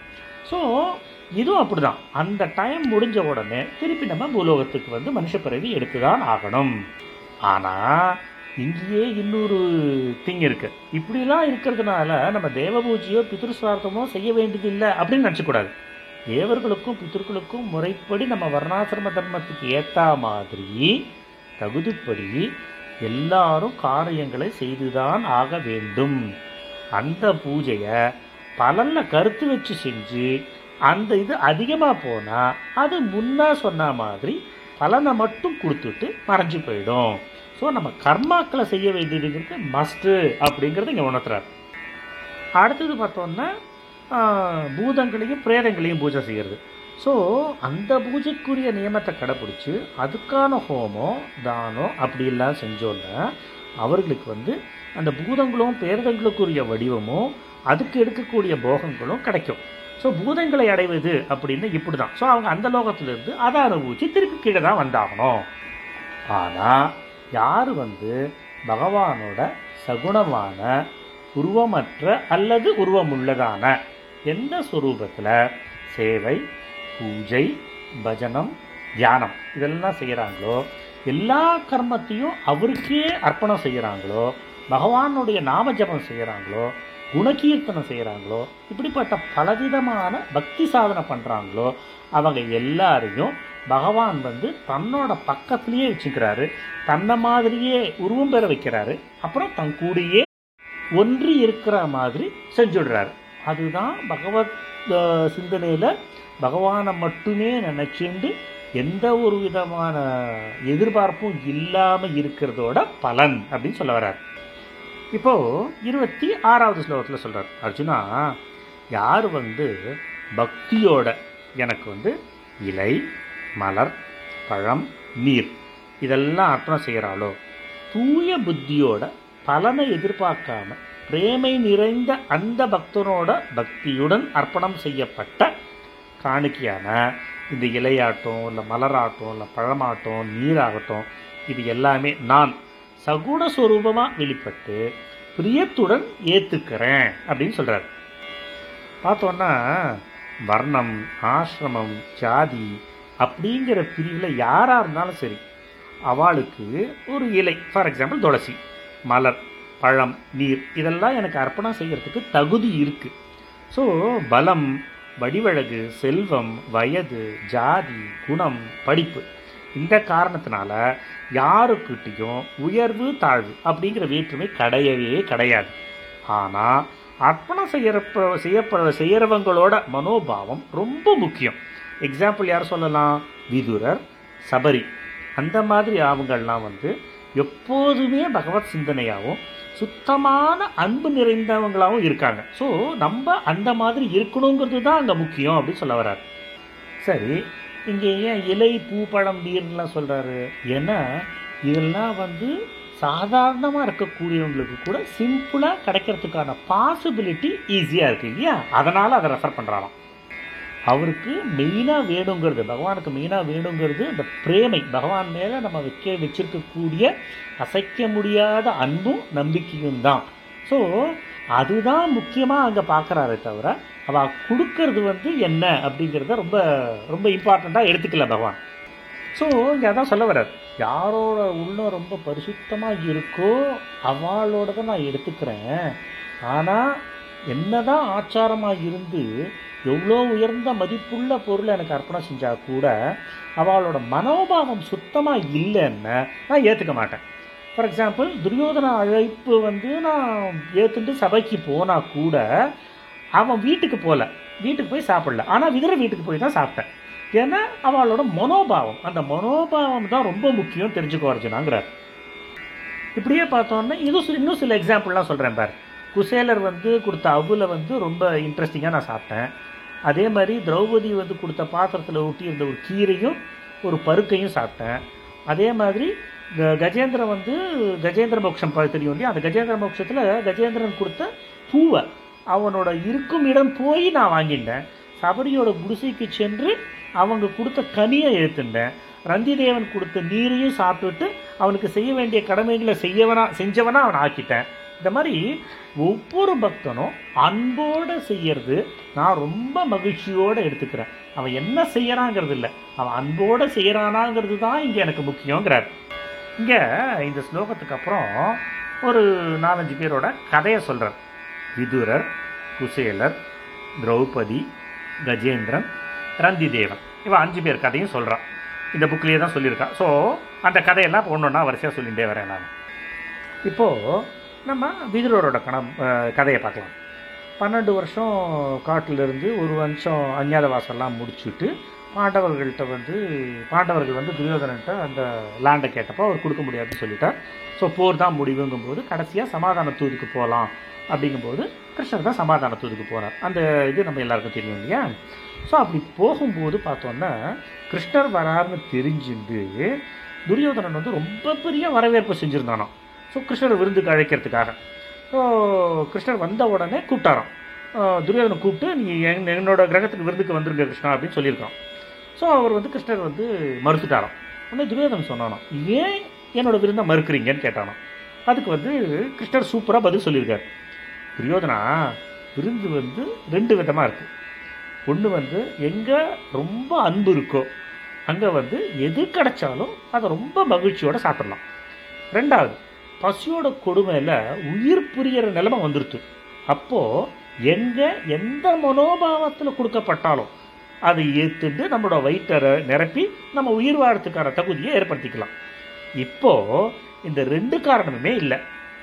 ஸோ இதுவும் அப்படிதான். அந்த டைம் முடிஞ்ச உடனே திருப்பி நம்ம பூலோகத்துக்கு வந்து மனுஷ பிறவி எடுத்து தான் ஆகணும். ஆனால் இங்கேயே இன்னொரு திங் இருக்கு. இப்படிலாம் இருக்கிறதுனால நம்ம தேவ பூஜையோ பித்ருஸ்வார்த்தமோ செய்ய வேண்டியதில்லை அப்படின்னு நினச்சக்கூடாது. தேவர்களுக்கும் பித்ருக்களுக்கும் முறைப்படி நம்ம வர்ணாசிரம தர்மத்துக்கு ஏற்ற மாதிரி தகுதிப்படி எல்லாரும் காரியங்களை செய்துதான் ஆக வேண்டும். அந்த பூஜையை பலனை கருத்து வச்சு செஞ்சு அந்த இது அதிகமாக போனால் அது முன்னா சொன்ன மாதிரி பலனை மட்டும் கொடுத்துட்டு மறைஞ்சு போயிடும். ஸோ நம்ம கர்மாக்களை செய்ய வேண்டியதுங்கிறது மஸ்ட்டு அப்படிங்கிறத இங்கே உணர்த்துறாரு. அடுத்தது பார்த்தோன்னா பூதங்களையும் பிரேதங்களையும் பூஜை செய்கிறது ஸோ அந்த பூஜைக்குரிய நியமத்தை கடைப்பிடிச்சி அதுக்கான ஹோமம் தானம் அப்படிலாம் செஞ்சோன்னா அவர்களுக்கு வந்து அந்த பூதங்களும் பேரதங்களுக்குரிய வடிவமும் அதுக்கு எடுக்கக்கூடிய போகங்களும் கிடைக்கும். ஸோ பூதங்களை அடைவது அப்படின்னு இப்படி தான் ஸோ அவங்க அந்த லோகத்திலிருந்து அதை அனுபவிச்சு திருப்பி கீழே தான் வந்தாகணும். ஆனால் யார் வந்து பகவானோட சகுணமான உருவமற்ற அல்லது உருவமுள்ளதான? எந்த ஸ்வரூபத்தில் சேவை பூஜை பஜனம் தியானம். இதெல்லாம் செய்கிறாங்களோ எல்லா கர்மத்தையும் அவருக்கே அர்ப்பணம் செய்கிறாங்களோ பகவானுடைய நாம ஜபம் செய்கிறாங்களோ குணகீர்த்தனம் செய்கிறாங்களோ இப்படிப்பட்ட பலவிதமான பக்தி சாதனை பண்ணுறாங்களோ அவங்க எல்லாரையும் பகவான் வந்து தன்னோட பக்கத்திலேயே வச்சுக்கிறாரு. தன்னை மாதிரியே உருவம் பெற வைக்கிறாரு. அப்புறம் தன் கூடயே ஒன்றி இருக்கிற மாதிரி செஞ்சுடுறாரு. அதுதான் பகவத் சிந்தனையில் சிந்தனையில பகவானை மட்டுமே நினைச்சுண்டு எந்த ஒரு விதமான எதிர்பார்ப்பும் இல்லாமல் இருக்கிறதோட பலன் அப்படின்னு சொல்ல வர்றார். இப்போ இருபத்தி ஆறாவது ஸ்லோகத்தில் சொல்கிறார் அர்ஜுனா யார் வந்து பக்தியோட எனக்கு வந்து இலை மலர் பழம் நீர். இதெல்லாம் அர்ப்பணம் செய்கிறாளோ? தூய புத்தியோட பலனை எதிர்பார்க்காம பிரேமை நிறைந்த அந்த பக்தனோட பக்தியுடன் அர்ப்பணம் செய்யப்பட்ட காணிக்கையான இந்த இலையாட்டம் இல்லை மலராட்டம் இல்லை பழமாட்டம் நீராகட்டும் இது எல்லாமே நான் சகுண ஸ்வரூபமாக வெளிப்பட்டு பிரியத்துடன் ஏற்றுக்கிறேன் அப்படின்னு சொல்கிறார் பார்த்தோன்னா வர்ணம் ஆசிரமம் ஜாதி அப்படிங்கிற பிரிவில் யாராக இருந்தாலும் சரி அவளுக்கு ஒரு இலை ஃபார் எக்ஸாம்பிள் துளசி மலர் பழம் நீர் இதெல்லாம் எனக்கு அர்ப்பணம் செய்கிறதுக்கு தகுதி இருக்குது ஸோ பலம் வடிவழகு செல்வம் வயது ஜாதி குணம் படிப்பு இந்த காரணத்தினால யாருக்கிட்டையும் உயர்வு தாழ்வு அப்படிங்கிற வேற்றுமை கிடையவே கிடையாது. ஆனால் அர்ப்பணம் செய்யற செய்யப்பட செய்யறவங்களோட மனோபாவம் ரொம்ப முக்கியம். எக்ஸாம்பிள் யார் சொல்லலாம்? விதுரர் சபரி. அந்த மாதிரி அவங்கள்லாம் வந்து எப்போதுமே பகவத் சிந்தனையாகவும் சுத்தமான அன்பு நிறைந்தவங்களாகவும் இருக்காங்க. ஸோ நம்ம அந்த மாதிரி இருக்கணுங்கிறது தான் அங்கே முக்கியம் அப்படின்னு சொல்ல வர்றார். சரி இங்கே ஏன் இலை பூ பழம் நீர்லாம் சொல்கிறாரு ஏன்னா இதெல்லாம் வந்து சாதாரணமாக இருக்கக்கூடியவங்களுக்கு கூட சிம்பிளாக கிடைக்கிறதுக்கான பாசிபிலிட்டி ஈஸியாக இருக்குது இல்லையா? அதனால் அதை ரெஃபர் பண்ணுறாராம் அவருக்கு மெயினாக வேணுங்கிறது பகவானுக்கு மெயினாக வேணுங்கிறது இந்த பிரேமை. பகவான் மேலே நம்ம வைக்க வச்சிருக்கக்கூடிய அசைக்க முடியாத அன்பும் நம்பிக்கையும் தான். ஸோ அதுதான் முக்கியமாக அங்கே பார்க்குறாரே தவிர அவள் கொடுக்கறது வந்து என்ன அப்படிங்கிறத ரொம்ப ரொம்ப இம்பார்ட்டண்ட்டாக எடுத்துக்கல பகவான். ஸோ இங்கே அதான் சொல்ல வர்றார். யாரோட உள்ளம் ரொம்ப பரிசுத்தமாக இருக்கோ அவளோட தான் நான் எடுத்துக்கிறேன். ஆனால் என்னதான் ஆச்சாரமாக இருந்து எவ்வளோ உயர்ந்த மதிப்புள்ள பொருளை எனக்கு அர்ப்பணம் செஞ்சால் கூட அவளோட மனோபாவம் சுத்தமாக இல்லைன்னு நான் ஏற்றுக்க மாட்டேன். ஃபார் எக்ஸாம்பிள் துரியோதன அழைப்பு வந்து நான் ஏற்றுட்டு சபைக்கு போனால் கூட அவன் வீட்டுக்கு போகல வீட்டுக்கு போய் சாப்பிடல. ஆனால் விதிர வீட்டுக்கு போய் தான் சாப்பிட்டேன். ஏன்னா அவளோட மனோபாவம். அந்த மனோபாவம் தான் ரொம்ப முக்கியம் தெரிஞ்சுக்கோ அர்ஜுனாங்கிறார் இப்படியே பார்த்தோன்னா இது இன்னும் சில எக்ஸாம்பிள்லாம் சொல்கிறேன் பார். குசேலர் வந்து கொடுத்த அவுல வந்து ரொம்ப இன்ட்ரெஸ்டிங்காக நான் சாப்பிட்டேன். அதே மாதிரி திரௌபதி வந்து கொடுத்த பாத்திரத்தில் ஊட்டி இருந்த ஒரு கீரையும் ஒரு பருக்கையும் சாப்பிட்டேன். அதே மாதிரி க- கஜேந்திரன் வந்து கஜேந்திர மோட்சம் தெரியும் இல்லையா? அந்த கஜேந்திர மோட்சத்தில் கஜேந்திரன் கொடுத்த பூவை அவனோட இருக்கும் இடம் போய் நான் வாங்கிட்டேன். சபரியோட குடிசைக்கு சென்று அவங்க கொடுத்த கனியை ஏற்றுண்டேன் ரந்திதேவன் கொடுத்த நீரையும் சாப்பிட்டுட்டு அவனுக்கு செய்ய வேண்டிய கடமைகளை செய்யவனா செஞ்சவனா அவன் ஆக்கிட்டேன். இந்த மாதிரி ஒவ்வொரு பக்தனும் அன்போடு செய்யறது நான் ரொம்ப மகிழ்ச்சியோடு எடுத்துக்கிறேன். அவன் என்ன செய்யறாங்கிறது இல்லை. அவன் அன்போடு செய்யறானாங்கிறது தான் இங்கே எனக்கு முக்கியங்கிறார். இங்கே இந்த ஸ்லோகத்துக்கு அப்புறம் ஒரு நாலஞ்சு பேரோட கதையை சொல்கிறார் விதுரர் குசேலர் திரௌபதி கஜேந்திரன் ரந்திதேவன். இவன் அஞ்சு பேர் கதையும் சொல்கிறான் இந்த புக்லேயே தான் சொல்லியிருக்கான் ஸோ அந்த கதையெல்லாம் ஒன்றுன்னா வரிசையாக சொல்லிகிட்டே வரேன் நான். இப்போது நம்ம விதுரரோட கணம் கதையை பார்க்கலாம். பன்னெண்டு வருஷம் காட்டிலிருந்து ஒரு வருஷம் அஞ்ஞாதவாசம்லாம் முடிச்சுட்டு பாண்டவர்கள்ட்ட வந்து பாண்டவர்கள் வந்து துரியோதனன்ட்ட அந்த லேண்டை கேட்டப்போ அவர் கொடுக்க முடியாதுன்னு சொல்லிட்டார். ஸோ போர் தான் முடிவுங்கும்போது கடைசியாக சமாதான தூதுக்கு போகலாம் அப்படிங்கும்போது கிருஷ்ணர் தான் சமாதான தூதுக்கு போகிறார் அந்த இது நம்ம எல்லாருக்கும் தெரியும் இல்லையா? ஸோ அப்படி போகும்போது பார்த்தோன்னா கிருஷ்ணர் வராருன்னு தெரிஞ்சுட்டு துரியோதனன் வந்து ரொம்ப பெரிய வரவேற்பு செஞ்சுருந்தானோ ஸோ கிருஷ்ணர் விருந்துக்கு அழைக்கிறதுக்காக. ஸோ கிருஷ்ணர் வந்த உடனே கூப்பிட்டாராம். Uh, துரியோதனை கூப்பிட்டு நீ எங் என்னோட கிரகத்துக்கு விருந்துக்கு வந்துருங்க கிருஷ்ணா அப்படின்னு சொல்லியிருக்கான். ஸோ அவர் வந்து கிருஷ்ணர் வந்து மறுத்துட்டாராம். உடனே துரியோதனன் சொன்னானோ ஏன் என்னோட விருந்தை மறுக்கிறீங்கன்னு கேட்டானோ அதுக்கு வந்து கிருஷ்ணர் சூப்பராக பதில் சொல்லியிருக்காரு. துரியோதனா விருந்து வந்து ரெண்டு விதமாக இருக்குது ஒன்று வந்து எங்கே ரொம்ப அன்பு இருக்கோ அங்கே வந்து எது கிடைச்சாலும் அதை ரொம்ப மகிழ்ச்சியோடு சாப்பிடலாம். ரெண்டாவது பசியோட கொடுமையில் உயிர் புரிகிற நிலைமை வந்துருச்சு அப்போது எங்கே எந்த மனோபாவத்தில் கொடுக்கப்பட்டாலும் அதை ஏற்றுட்டு நம்மளோட வயிற்றை நிரப்பி நம்ம உயிர் வாழறதுக்கான தகுதியை ஏற்படுத்திக்கலாம். இப்போது இந்த ரெண்டு காரணமுமே இல்லை.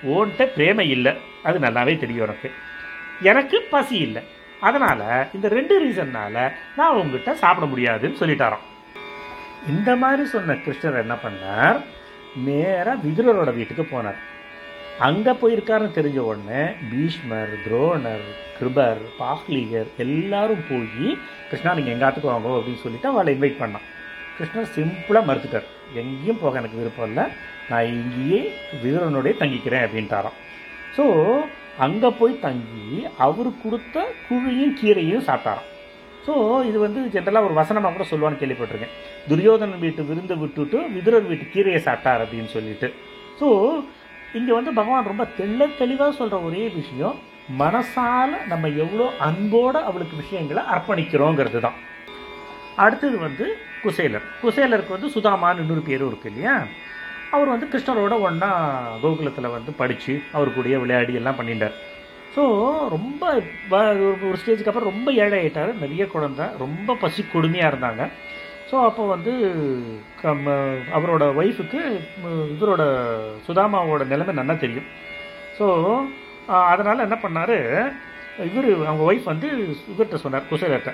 ஓன்ட்ட பிரேமை இல்லை. அது நல்லாவே தெரியும் எனக்கு. எனக்கு பசி இல்லை. அதனால் இந்த ரெண்டு ரீசன்னால் நான் உங்ககிட்ட சாப்பிட முடியாதுன்னு சொல்லிட்டாராம். இந்த மாதிரி சொன்ன கிருஷ்ணர் என்ன பண்ணார்? நேராக விதுரரோட வீட்டுக்கு போனார். அங்கே போயிருக்காருன்னு தெரிஞ்ச உடனே பீஷ்மர் துரோணர் கிருபர் பாக்லீகர் எல்லாரும் போய் கிருஷ்ணா நீங்கள் எங்காத்துக்கு வாங்க அப்படின்னு சொல்லிட்டு அவளை இன்வைட் பண்ணான். கிருஷ்ணர் சிம்பிளாக மறுத்துட்டார். எங்கேயும் போக எனக்கு விருப்பம் இல்லை. நான் இங்கேயே விதுரனுடைய தங்கிக்கிறேன் அப்படின்ட்டாராம். ஸோ அங்கே போய் தங்கி அவர் கொடுத்த குழியும் கீரையும் சாப்பிட்டாராம். ஸோ இது வந்து ஜென்ரலாக ஒரு வசனமாக கூட சொல்லுவான்னு கேள்விப்பட்டிருக்கேன். துரியோதனன் வீட்டு விருந்து விட்டுட்டு விதுரர் வீட்டு கீரையை சாப்பிட்டார் அப்படின்னு சொல்லிட்டு. ஸோ இங்கே வந்து பகவான் ரொம்ப தெள்ள தெளிவாக சொல்கிற ஒரே விஷயம் மனசால் நம்ம எவ்வளோ அன்போடு அவளுக்கு விஷயங்களை அர்ப்பணிக்கிறோங்கிறது தான் அடுத்தது வந்து குசேலர். குசேலருக்கு வந்து சுதாமான்னு இன்னொரு பேரும் இருக்குது இல்லையா? அவர் வந்து கிருஷ்ணரோட ஒன்றா கோகுலத்தில் வந்து படித்து அவர் கூடயே விளையாடி எல்லாம் பண்ணிட்டார். ஸோ ரொம்ப ஒரு- ஸ்டேஜுக்கு அப்புறம் ரொம்ப ஏழை ஆகிட்டார் நிறைய குழந்த ரொம்ப பசி கொடுமையாக இருந்தாங்க. ஸோ அப்போ வந்து கம் அவரோட ஒய்ஃபுக்கு இவரோட சுதாமாவோட நிலைமை நல்லா தெரியும். ஸோ அதனால் என்ன பண்ணார்? இவர் அவங்க ஒய்ஃப் வந்து இவர்கிட்ட சொன்னார் குசேலர்கிட்ட.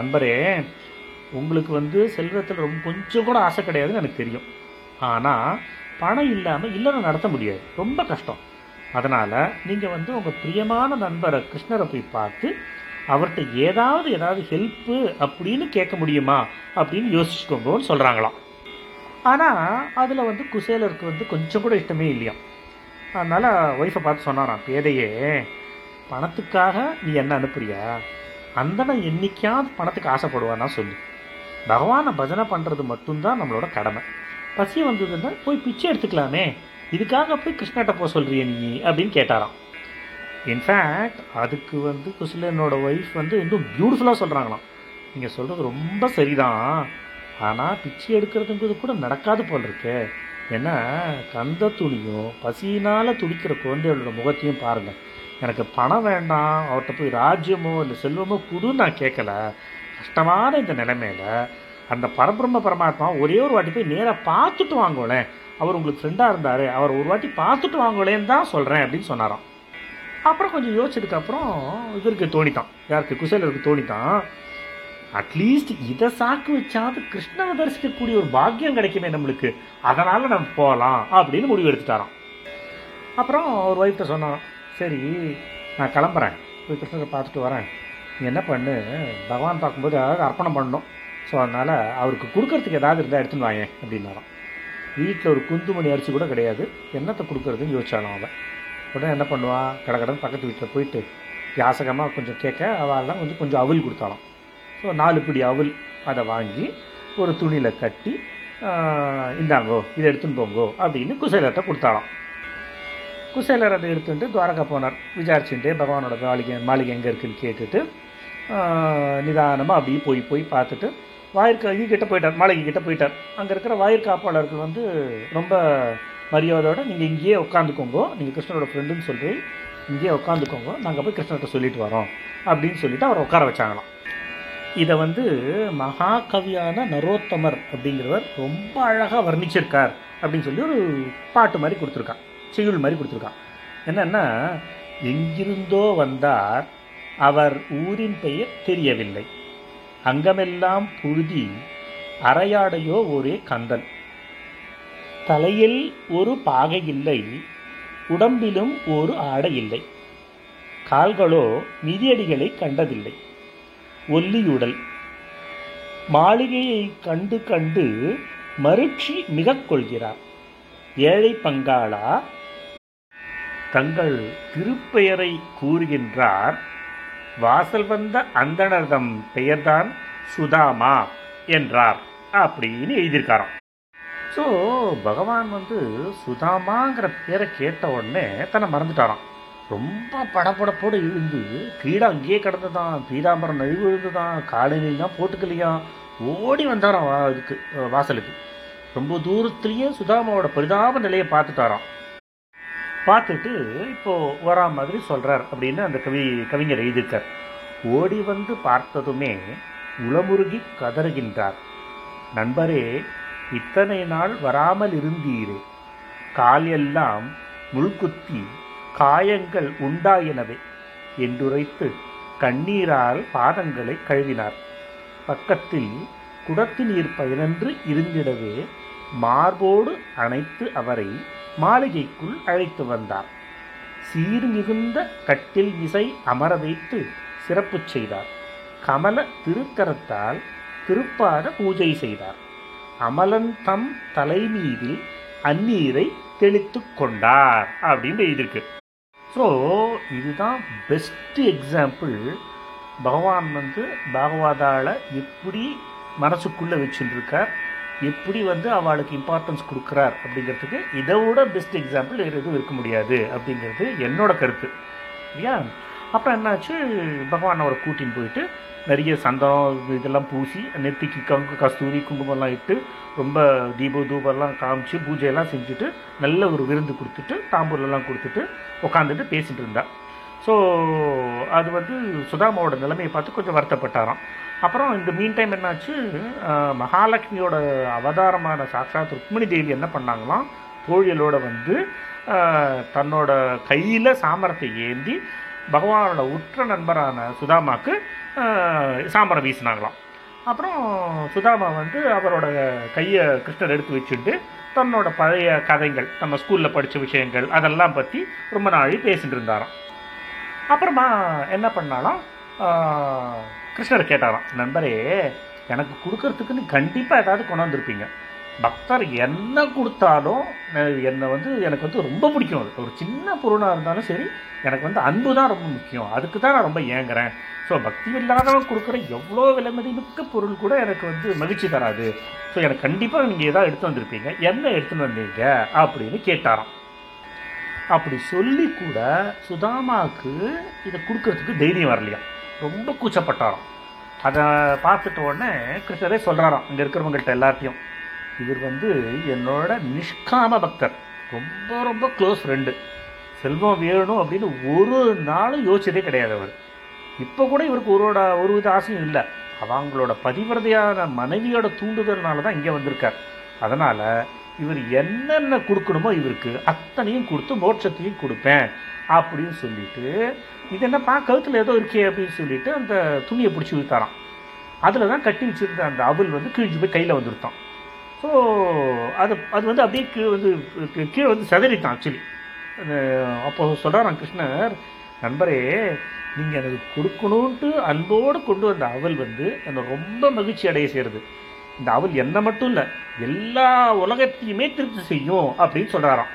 அன்பரே உங்களுக்கு வந்து செல்வத்தில் ரொம்ப கொஞ்சம் கூட ஆசை கிடையாதுன்னு எனக்கு தெரியும். ஆனால் பணம் இல்லாமல் இல்லைன்னு நடத்த முடியாது. ரொம்ப கஷ்டம். அதனால் நீங்கள் வந்து உங்கள் பிரியமான நண்பரை கிருஷ்ணரை போய் பார்த்து அவர்கிட்ட ஏதாவது ஏதாவது ஹெல்ப்பு அப்படின்னு கேட்க முடியுமா அப்படின்னு யோசிச்சுக்கோங்கன்னு சொல்கிறாங்களாம் ஆனால் அதில் வந்து குசேலருக்கு வந்து கொஞ்சம் கூட இஷ்டமே இல்லையா. அதனால் ஒய்ஃபை பார்த்து சொன்னாராம் பேதையே பணத்துக்காக நீ என்ன அனுப்புறியா? அந்தன என்னைக்காவது பணத்துக்கு ஆசைப்படுவானா சொல்லு. பகவானை பஜனை பண்ணுறது மட்டும்தான் நம்மளோட கடமை. பசி வந்ததுன்னா போய் பிச்சை எடுத்துக்கலாமே. இதுக்காக போய் கிருஷ்ணாட்ட போக சொல்கிறிய நீ அப்படின்னு கேட்டாராம். இன்ஃபேக்ட் அதுக்கு வந்து குசிலனோட ஒய்ஃப் வந்து இன்னும் பியூட்டிஃபுல்லாக சொல்கிறாங்களாம் நீங்கள் சொல்கிறது ரொம்ப சரிதான். ஆனால் பிச்சை எடுக்கிறதுங்கிறது கூட நடக்காது போல் இருக்கு ஏன்னா கந்த துணியும் பசியினால் துடிக்கிற குழந்தைகளோட முகத்தையும் பாருங்கள் எனக்கு பணம் வேண்டாம் அவர்கிட்ட போய் ராஜ்யமோ இல்லை செல்வமோ குடுன்னு நான் கேட்கல கஷ்டமான இந்த நிலைமையில் அந்த பரபிரம்ம பரமாத்மா ஒரே ஒரு வாட்டி போய் நேராக பார்த்துட்டு வாங்கோளேன். அவர் உங்களுக்கு ஃப்ரெண்டாக இருந்தார். அவர் ஒரு வாட்டி பார்த்துட்டு வாங்கோலேன்னு தான் சொல்கிறேன் அப்படின்னு சொன்னாராம். அப்புறம் கொஞ்சம் யோசிச்சதுக்கப்புறம் இவருக்கு தோணித்தான் யாருக்கு? குசேலருக்கு தோணித்தான் அட்லீஸ்ட் இதை சாக்கு வச்சாவது கிருஷ்ணனை தரிசிக்கக்கூடிய ஒரு பாக்கியம் கிடைக்குமே நம்மளுக்கு. அதனால் நம்ம போகலாம் அப்படின்னு முடிவு எடுத்துட்டாராம். அப்புறம் ஒரு ஒய்ஃப்ட்ட சொன்னான் சரி நான் கிளம்புறேன். போய் கிருஷ்ணரை பார்த்துட்டு வரேன். நீ என்ன பண்ணு? பகவான் பார்க்கும்போது ஏதாவது அர்ப்பணம் பண்ணணும். ஸோ அதனால் அவருக்கு கொடுக்கறதுக்கு ஏதாவது இருந்தால் எடுத்துன்னு வாங்க அப்படின்னாராம். வீட்டில் ஒரு குந்துமணி அரிசி கூட கிடையாது. என்னத்தை கொடுக்கறதுன்னு யோசிச்சானோ அவன். உடனே என்ன பண்ணுவான்? கடகடன் பக்கத்து வீட்டில் போயிட்டு யாசகமாக கொஞ்சம் கேட்க அவெல்லாம் கொஞ்சம் கொஞ்சம் அவல் கொடுத்தாலும் ஸோ நாலு பிடி அவல் அதை வாங்கி ஒரு துணியில் கட்டி இந்தாங்கோ இதை எடுத்துன்னு போங்கோ அப்படின்னு குசேலத்தை கொடுத்தாலும் குசேலர் அதை எடுத்துட்டு துவாரகா போனார். விசாரிச்சுட்டு பகவானோட மாளிகை மாளிகை எங்கே இருக்குன்னு கேட்டுட்டு நிதானமாக அப்படியே போய் போய் பார்த்துட்டு வாயிற்கா இது கிட்ட போயிட்டார் மாளிகை கிட்ட போயிட்டார். அங்கே இருக்கிற வாயிற்காப்பாளர்கள் வந்து ரொம்ப மரியாதையோட நீங்கள் இங்கேயே உட்காந்துக்கோங்க நீங்கள் கிருஷ்ணரோட ஃப்ரெண்டுன்னு சொல்லி இங்கேயே உட்காந்துக்கோங்க நாங்கள் போய் கிருஷ்ணர்கிட்ட சொல்லிட்டு வரோம் அப்படின்னு சொல்லிட்டு அவரை உட்கார வச்சாங்களாம். இதை வந்து மகாகவியான நரோத்தமர் அப்படிங்கிறவர் ரொம்ப அழகாக வர்ணிச்சிருக்கார் அப்படின்னு சொல்லி ஒரு பாட்டு மாதிரி கொடுத்துருக்கான் செய்யுள் மாதிரி கொடுத்துருக்கான். என்னென்னா எங்கிருந்தோ வந்தார் அவர் ஊரின் பெயர் தெரியவில்லை. அங்கமெல்லாம் புழுதி அரையாடையோ ஒரே கந்தன். தலையில் ஒரு பாகை இல்லை உடம்பிலும் ஒரு ஆடை இல்லை. கால்களோ மிதியடிகளை கண்டதில்லை. ஒல்லியுடல். மாளிகையை கண்டு கண்டு மருட்சி மிகக் கொள்கிறார். ஏழை பங்காளா தங்கள் திருப்பெயரை கூறுகின்றார் வாசல் வந்த அந்தணர்தம் பெயர்தான் சுதாமா என்றார் அப்படின்னு எழுதியிருக்காராம். ஸோ பகவான் வந்து சுதாமாங்கிற பேரை கேட்ட உடனே தன்னை மறந்துட்டாராம். ரொம்ப படபடப்போடு இருந்து பீடா அங்கேயே கிடந்ததான் பீடாம்பரம் நழுவு விழுந்துதான் காலையிலாம் போட்டுக்கலையா ஓடி வந்தாராம் வா- இதுக்கு வாசலுக்கு. ரொம்ப தூரத்துலேயே சுதாமாவோட பரிதாப நிலையை பார்த்துட்டாராம். பார்த்துட்டு இப்போது வரா மாதிரி சொல்கிறார் அப்படின்னு அந்த கவி கவிஞர் எழுதியிருக்கார். ஓடி வந்து பார்த்ததுமே உளமுருகி கதறுகின்றார். நண்பரே இத்தனை நாள் வராமல் இருந்தீரே. கால் எல்லாம் முள்குத்தி காயங்கள் உண்டாயினவே என்றுரைத்து கண்ணீரால் பாதங்களை கழுவினார். பக்கத்தில் குடத்து நீர் பயனன்று இருந்திடவே மார்போடு அணைத்து அவரை மாளிகைக்குள் அழைத்து வந்தார். சீர் மிகுந்த கட்டில் இசை அமர வைத்து சிறப்பு செய்தார். கமல திருக்கரத்தால் திருப்பாத பூஜை செய்தார். அமலன் தம் தலைமீதில் அந்நீரை தெளித்து கொண்டார் அப்படின்னு எழுதியிருக்கு. ஸோ இதுதான் பெஸ்ட் எக்ஸாம்பிள் பகவான் வந்து பாகவதால எப்படி மனசுக்குள்ளே வச்சுட்டு எப்படி வந்து அவளுக்கு இம்பார்ட்டன்ஸ் கொடுக்குறார் அப்படிங்கிறதுக்கு இதை விட பெஸ்ட் எக்ஸாம்பிள் வேறு எதுவும் இருக்க முடியாது அப்படிங்கிறது என்னோட கருத்து. இல்லையா? அப்புறம் என்னாச்சு? பகவான் அவரை கூட்டின்னு போயிட்டு நிறைய சந்தனம் இதெல்லாம் பூசி நெத்திக்கு கங்கு கஸ்தூரி குங்குமம்லாம் இட்டு ரொம்ப தீப தூபெல்லாம் காமிச்சு பூஜையெல்லாம் செஞ்சுட்டு நல்ல ஒரு விருந்து கொடுத்துட்டு தாம்பூர்லாம் கொடுத்துட்டு உட்காந்துட்டு பேசிகிட்டு இருந்தாள் ஸோ அது வந்து சுதாமாவோட நிலைமையை பார்த்து கொஞ்சம் வருத்தப்பட்டாராம். அப்புறம் இந்த மீன் டைம் என்னாச்சு மகாலட்சுமியோட அவதாரமான சாட்சாத் ருக்மிணி தேவி என்ன பண்ணாங்களாம்? தோழியலோடு வந்து தன்னோட கையில் சாமரத்தை ஏந்தி பகவானோட உற்ற நண்பரான சுதாமாக்கு சாமரம் வீசினாங்களாம். அப்புறம் சுதாமா வந்து அவரோட கையை கிருஷ்ணர் எடுத்து வச்சுட்டு தன்னோட பழைய கதைகள் நம்ம ஸ்கூலில் படித்த விஷயங்கள் அதெல்லாம் பற்றி ரொம்ப நாளி பேசிட்டு இருந்தாராம். அப்புறமா என்ன பண்ணாலும்? கிருஷ்ணர் கேட்டாராம் நண்பரே எனக்கு கொடுக்கறதுக்குன்னு கண்டிப்பாக ஏதாவது கொண்டாந்துருப்பீங்க பக்தர் என்ன கொடுத்தாலும் என்னை வந்து எனக்கு வந்து ரொம்ப பிடிக்கும் அது. ஒரு சின்ன பொருளாக இருந்தாலும் சரி எனக்கு வந்து அன்பு தான் ரொம்ப முக்கியம். அதுக்கு தான் நான் ரொம்ப ஏங்குறேன். ஸோ பக்தி இல்லாதவன் கொடுக்குற எவ்வளோ விலைமதிமிக்க பொருள் கூட எனக்கு வந்து மகிழ்ச்சி தராது. ஸோ எனக்கு கண்டிப்பாக நீங்கள் ஏதாவது எடுத்து வந்திருப்பீங்க. என்ன எடுத்துன்னு வந்தீங்க? அப்படின்னு கேட்டாராம். அப்படி சொல்லி கூட சுதாமாவுக்கு இதை கொடுக்கறதுக்கு தைரியம் வரலையா ரொம்ப கூச்சப்பட்டாராம். அதை பார்த்துட்ட உடனே கிருஷ்ணரே சொல்கிறாராம் இங்கே இருக்கிறவங்கள்ட்ட எல்லாத்தையும் இவர் வந்து என்னோட நிஷ்காம பக்தர். ரொம்ப ரொம்ப க்ளோஸ் ஃப்ரெண்டு செல்வம் வேணும் அப்படின்னு ஒரு நாளும் யோசிச்சதே கிடையாது அவர். இப்போ கூட இவருக்கு ஒருவோட ஒரு வித ஆசையும் இல்லை. அவங்களோட பதிவிரதையான மனைவியோட தூண்டுதல்னால தான் இங்கே வந்திருக்கார். அதனால் இவர் என்னென்ன கொடுக்கணுமோ இவருக்கு அத்தனையும் கொடுத்து மோட்சத்தையும் கொடுப்பேன் அப்படின்னு சொல்லிட்டு இது என்னப்பா கழுத்தில் ஏதோ இருக்கே அப்படின்னு சொல்லிட்டு அந்த துணியை பிடிச்சி விழுத்தாராம் அதில் தான் கட்டி வச்சுருந்த அந்த அவள் வந்து கிழிஞ்சு போய் கையில் வந்துருத்தான். ஸோ அது அது வந்து அப்படியே கீழே வந்து கீழே வந்து செதறித்தான் ஆக்சுவலி அப்போ சொல்கிறாராம் கிருஷ்ணர் நண்பரே நீங்கள் எனக்கு கொடுக்கணுன்ட்டு அன்போடு கொண்டு வந்த அவல் வந்து என்னை ரொம்ப மகிழ்ச்சி அடைய செய்கிறது இந்த அவல் என்ன மட்டும் இல்லை எல்லா உலகத்தையுமே திருப்தி செய்யும் அப்படின்னு சொல்கிறாராம்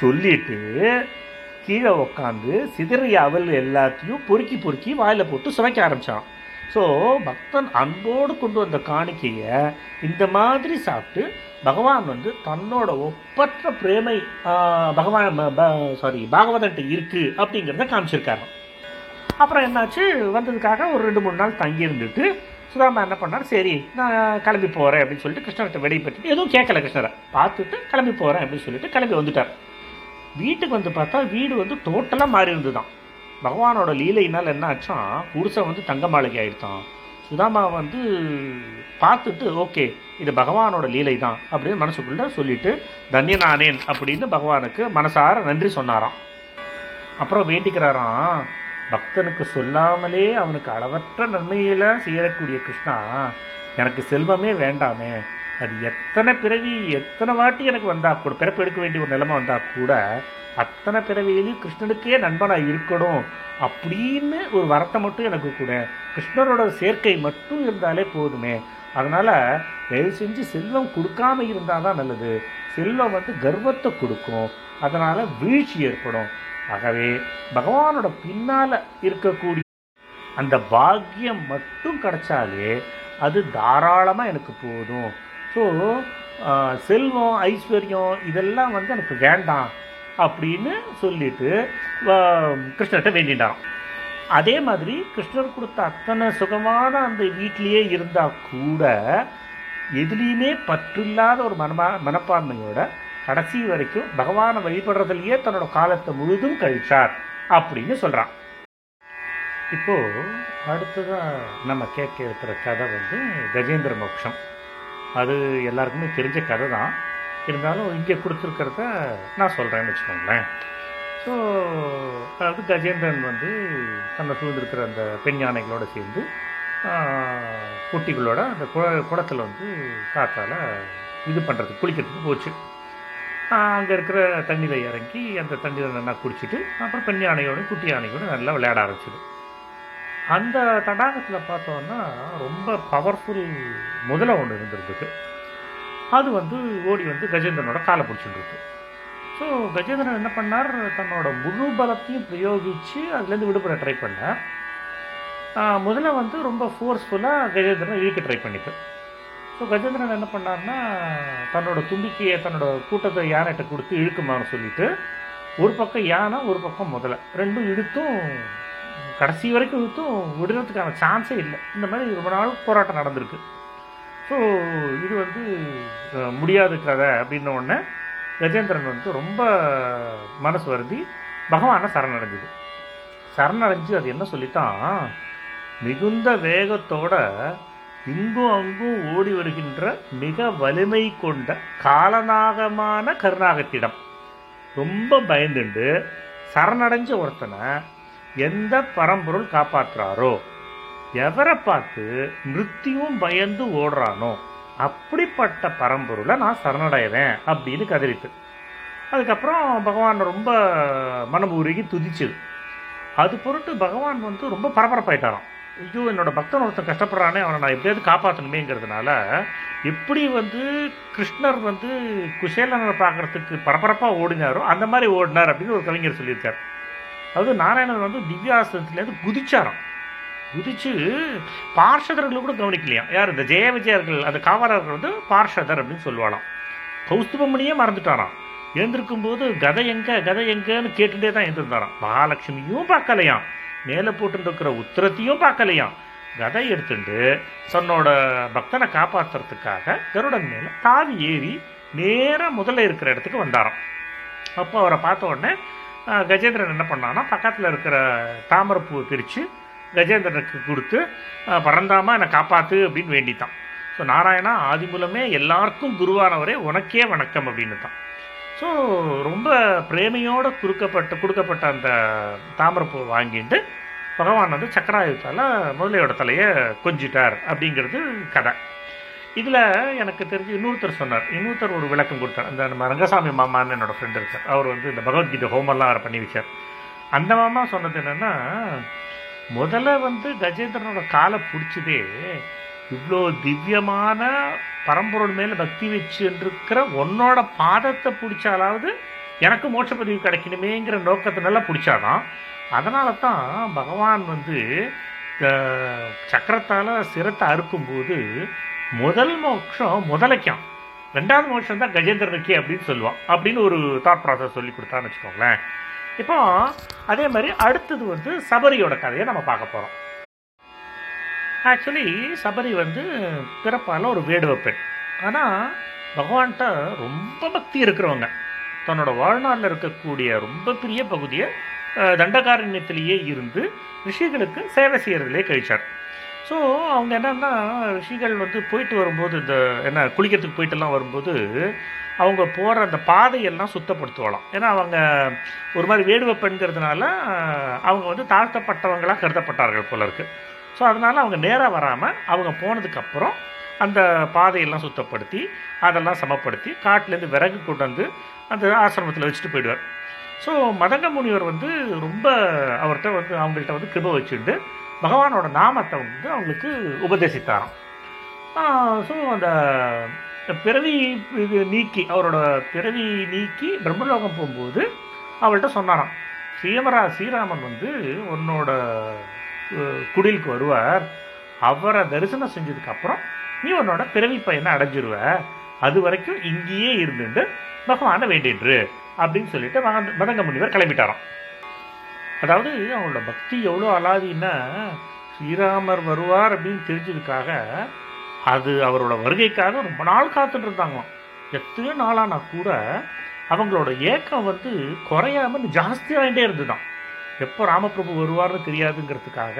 சொல்லிட்டு கீழே உக்காந்து சிதறிய அவல் எல்லாத்தையும் பொறுக்கி பொறுக்கி வாயில் போட்டு சுமைக்க ஆரம்பிச்சான். ஸோ பக்தன் அன்போடு கொண்டு வந்த காணிக்கையை இந்த மாதிரி சாப்பிட்டு பகவான் வந்து தன்னோட ஒப்பற்ற பிரேமை பகவான் சாரி பாகவதன்ட்டு இருக்குது அப்படிங்கிறத காமிச்சிருக்காரு அப்புறம் என்னாச்சு? வந்ததுக்காக ஒரு ரெண்டு மூணு நாள் தங்கி இருந்துட்டு சுதாமா என்ன பண்ணார்? சரி நான் கிளம்பி போகிறேன் அப்படின்னு சொல்லிட்டு கிருஷ்ணர்கிட்ட வெடி பெற்று எதுவும் கேட்கல கிருஷ்ணரை. பார்த்துட்டு கிளம்பி போகிறேன் அப்படின்னு சொல்லிட்டு கிளம்பி வந்துட்டார். வீட்டுக்கு வந்து பார்த்தா வீடு வந்து டோட்டலாக மாறி இருந்துதான் பகவானோட லீலையினால் என்ன ஆச்சான் புருஷன் வந்து தங்க மாளிகை ஆயிடுத்தான். சுதாமா வந்து பார்த்துட்டு ஓகே இது பகவானோட லீலை தான் அப்படின்னு மனசுக்குள்ள சொல்லிட்டு தன்யநானேன் அப்படின்னு பகவானுக்கு மனசார நன்றி சொன்னாராம். அப்புறம் வேண்டிக்கிறாராம் பக்தனுக்கு சொல்லாமலே அவனுக்கு அளவற்ற நன்மையில செய்யக்கூடிய கிருஷ்ணா எனக்கு செல்வமே வேண்டாமே அது எத்தனை பிறவி எத்தனை வாட்டி எனக்கு வந்தால் கூட பிறப்பு எடுக்க வேண்டிய ஒரு நிலைமை வந்தால் கூட அத்தனை பிறவியிலையும் கிருஷ்ணனுக்கே நண்பனாக இருக்கணும் அப்படின்னு ஒரு வரத்தை மட்டும் எனக்கு கூட. கிருஷ்ணரோட சேர்க்கை மட்டும் இருந்தாலே போதுமே. அதனால் தயவு செஞ்சு செல்வம் கொடுக்காம இருந்தாதான் நல்லது. செல்வம் வந்து கர்வத்தை கொடுக்கும். அதனால் வீழ்ச்சி ஏற்படும். ஆகவே பகவானோட பின்னால் இருக்கக்கூடிய அந்த பாக்கியம் மட்டும் கிடைச்சாலே அது தாராளமாக எனக்கு போதும். ஸோ செல்வம் ஐஸ்வர்யம் இதெல்லாம் வந்து எனக்கு வேண்டாம் அப்படின்னு சொல்லிட்டு கிருஷ்ணர்கிட்ட வேண்டிட்டான் அதே மாதிரி கிருஷ்ணர் கொடுத்த அத்தனை சுகமான அந்த வீட்டிலேயே இருந்தால் கூட எதுலேயுமே பற்றில்லாத ஒரு மனமா மனப்பான்மையோட கடைசி வரைக்கும் பகவானை வழிபடுறதுலையே தன்னோட காலத்தை முழுதும் கழிச்சார் அப்படின்னு சொல்கிறான் இப்போது அடுத்ததாக நம்ம கேட்க இருக்கிற கதை வந்து கஜேந்திர மோட்சம் அது எல்லாருக்குமே தெரிஞ்ச கதை தான் இருந்தாலும் இங்கே கொடுத்துருக்கிறத நான் சொல்கிறேன்னு வச்சுக்கோங்களேன். ஸோ அதாவது கஜேந்திரன் வந்து தன்னை சூழ்ந்திருக்கிற அந்த பெண் யானைகளோடு சேர்ந்து குட்டிகளோட அந்த குள குளத்தில் வந்து காற்றால் இது பண்ணுறதுக்கு குளிக்கிறதுக்கு போச்சு. அங்கே இருக்கிற தண்ணியில் இறங்கி அந்த தண்ணியில் நல்லா குடிச்சிட்டு அப்புறம் பெண் யானையோட குட்டி யானையோட நல்லா விளையாட ஆரம்பிச்சிது. அந்த தடாகத்தில் பார்த்தோன்னா ரொம்ப பவர்ஃபுல் முதலை ஒன்று இருந்திருந்தது. அது வந்து ஓடி வந்து கஜேந்திரனோட காலை பிடிச்சிட்டு ஸோ கஜேந்திரன் என்ன பண்ணார்? தன்னோட முழு பலத்தையும் பிரயோகித்து அதுலேருந்து விடுபட ட்ரை பண்ணார். முதல்ல வந்து ரொம்ப ஃபோர்ஸ்ஃபுல்லாக கஜேந்திரனை இழுக்க ட்ரை பண்ணிட்டு. ஸோ கஜேந்திரன் என்ன பண்ணார்னா தன்னோட தும்பிக்கையை தன்னோட கூட்டத்தை யானைகிட்ட கொடுத்து இழுக்குமான்னு சொல்லிட்டு ஒரு பக்கம் யானை ஒரு பக்கம் முதல்ல ரெண்டும் இழுத்தும் கடைசி வரைக்கும் இழுத்தும் விடுறதுக்கான சான்ஸே இல்லை. இந்த மாதிரி ரொம்ப நாள் போராட்டம் நடந்திருக்கு. ஸோ இது வந்து முடியாத கதை அப்படின்ன உடனே கஜேந்திரன் வந்து ரொம்ப மனசு வருந்தி பகவானை சரணடைஞ்சுது. சரணடைஞ்சு அது என்ன சொல்லித்தான் மிகுந்த வேகத்தோட இங்கும் அங்கும் ஓடி வருகின்ற மிக வலிமை கொண்ட காலநாகமான கருணாகத்திடம். ரொம்ப பயந்துண்டு. சரணடைஞ்ச ஒருத்தனை எந்த பரம்பொருள் காப்பாற்றுறாரோ எவரை பார்த்து மிருத்தியும் பயந்து ஓடுறானோ அப்படிப்பட்ட பரம்பொருளை நான் சரணடைவேன் அப்படின்னு கதறித்து அதுக்கப்புறம் பகவான் ரொம்ப மனம் உருகி துதிச்சுது. அது பொருட்டு பகவான் வந்து ரொம்ப பரபரப்பாயிட்டாராம். ஐயோ என்னோட பக்தன் ஒருத்தன் கஷ்டப்படுறானே அவனை நான் எப்படியாவது காப்பாற்றணுமேங்கிறதுனால எப்படி வந்து கிருஷ்ணர் வந்து குசேலனை பார்க்குறதுக்கு பரபரப்பாக ஓடினாரோ அந்த மாதிரி ஓடினார் அப்படின்னு ஒரு கவிஞர் சொல்லியிருக்கார். அதாவது நாராயணன் வந்து திவ்யாசனத்துலேருந்து குதிச்சாராம். குதிச்சு பார்ஷதர்களை கூட கவனிக்கலையாம் யார் இந்த ஜெய விஜயர்கள் அந்த காவலர்கள் வந்து பார்ஷதர் அப்படின்னு சொல்லுவாளாம். கௌஸ்துபமணியே மறந்துட்டாராம். எழுந்திருக்கும் போது கதை எங்க கதை எங்கன்னு கேட்டுட்டே தான் எழுந்திருந்தாராம். மகாலட்சுமியும் பார்க்கலையாம். மேலே போட்டுருக்கிற உத்திரத்தையும் பார்க்கலையாம். கதை எடுத்துட்டு தன்னோட பக்தனை காப்பாற்றுறதுக்காக கருடன் மேலே தாவி ஏறி நேராக முதல்ல இருக்கிற இடத்துக்கு வந்தாராம். அப்போ அவரை பார்த்த உடனே கஜேந்திரன் என்ன பண்ணான்னா பக்கத்தில் இருக்கிற தாமரப்பூவை பிரித்து கஜேந்திரனுக்கு கொடுத்து பறந்தாமல் என்னை காப்பாற்று அப்படின்னு வேண்டித்தான். ஸோ நாராயணா ஆதி மூலமே எல்லாருக்கும் குருவானவரே உனக்கே வணக்கம் அப்படின்னு தான் ஸோ ரொம்ப பிரேமையோடு குறுக்கப்பட்ட கொடுக்கப்பட்ட அந்த தாமரப்பூவை வாங்கிட்டு பகவான் வந்து சக்கராயுத்தால் முதலையோட தலையை கொஞ்சிட்டார் அப்படிங்கிறது கதை. இதில் எனக்கு தெரிஞ்சு இன்னொருத்தர் சொன்னார். இன்னொருத்தர் ஒரு விளக்கம் கொடுத்தார். அந்த நம்ம ரங்கசாமி மாமான்னு என்னோட ஃப்ரெண்டு இருக்கார். அவர் வந்து இந்த பகவத்கீதை ஹோமெல்லாம் அவர் பண்ணி வச்சார் அந்த மாமா சொன்னது என்னென்னா முதல்ல வந்து கஜேந்திரனோட காலை பிடிச்சதே இவ்வளோ திவ்யமான பரம்பொருள் மேலே பக்தி வச்சுருக்கிற உன்னோட பாதத்தை பிடிச்சாலாவது எனக்கு மோட்ச பதிவு கிடைக்கணுமேங்கிற நோக்கத்தினால பிடிச்சாதான் அதனால தான் பகவான் வந்து சக்கரத்தால் சிரத்தை அறுக்கும்போது முதல் மோட்சம் முதலைக்கும் ரெண்டாவது மோட்சம் தான் கஜேந்திரனுக்கு அப்படின்னு சொல்லுவான். அப்படின்னு ஒரு தாட் ப்ராசஸ் சொல்லி கொடுத்தான்னு வச்சுக்கோங்களேன். இப்போ அதே மாதிரி அடுத்தது வந்து சபரியோட கதையை நம்ம பார்க்க போகிறோம் ஆக்சுவலி சபரி வந்து பிறப்பால ஒரு வேடுவ பெண். ஆனால் பகவான்கிட்ட ரொம்ப பக்தி இருக்கிறவங்க. தன்னோட வாழ்நாளில் இருக்கக்கூடிய ரொம்ப பெரிய பகுதியை தண்டகாரண்யத்திலேயே இருந்து ரிஷிகளுக்கு சேவை செய்கிறதுலே கழிச்சார். ஸோ அவங்க என்னன்னா ரிஷிகள் வந்து போயிட்டு வரும்போது இந்த என்ன குளிக்கிறதுக்கு போயிட்டுலாம் வரும்போது அவங்க போகிற அந்த பாதையெல்லாம் சுத்தப்படுத்துவலாம் ஏன்னா அவங்க ஒரு மாதிரி வேடுவ பெண்கிறதுனால அவங்க வந்து தாழ்த்தப்பட்டவங்களாக கருதப்பட்டார்கள் போல இருக்கு. ஸோ அதனால் அவங்க நேராக வராமல் அவங்க போனதுக்கப்புறம் அந்த பாதையெல்லாம் சுத்தப்படுத்தி அதெல்லாம் சமப்படுத்தி காட்டிலேருந்து விறகு கொண்டு வந்து அந்த ஆசிரமத்தில் வச்சுட்டு போயிடுவார். ஸோ மதங்க முனிவர் வந்து ரொம்ப அவர்கிட்ட வந்து அவங்கள்ட்ட வந்து கிருப வச்சுட்டு பகவானோட நாமத்தை வந்து அவங்களுக்கு உபதேசித்தாராம். ஸோ அந்த பிறவி இது நீக்கி அவரோட பிறவி நீக்கி பிரம்மலோகம் போகும்போது அவள்கிட்ட சொன்னாராம் சீமரா ஸ்ரீராமன் வந்து உன்னோட குடிலுக்கு வருவார். அவரை தரிசனம் செஞ்சதுக்கு அப்புறம் நீ உன்னோட பிறவி பையனை அடைஞ்சிருவ அது வரைக்கும் இங்கேயே இருந்துட்டு பகவானை வேண்டின்று அப்படின்னு சொல்லிட்டு மதங்க முனிவர் கிளம்பிட்டாராம். அதாவது அவங்களோட பக்தி எவ்வளோ அலாதின்னா ஸ்ரீராமர் வருவார் அப்படின்னு தெரிஞ்சதுக்காக அது அவரோட வருகைக்காக ரொம்ப நாள் காத்துட்டு இருந்தாங்களாம். எத்தனையோ நாளானா கூட அவங்களோட ஏக்கம் வந்து குறையாம ஜாஸ்தியாகிட்டே இருந்துதான் எப்போ ராமபிரபு வருவார்னு தெரியாதுங்கிறதுக்காக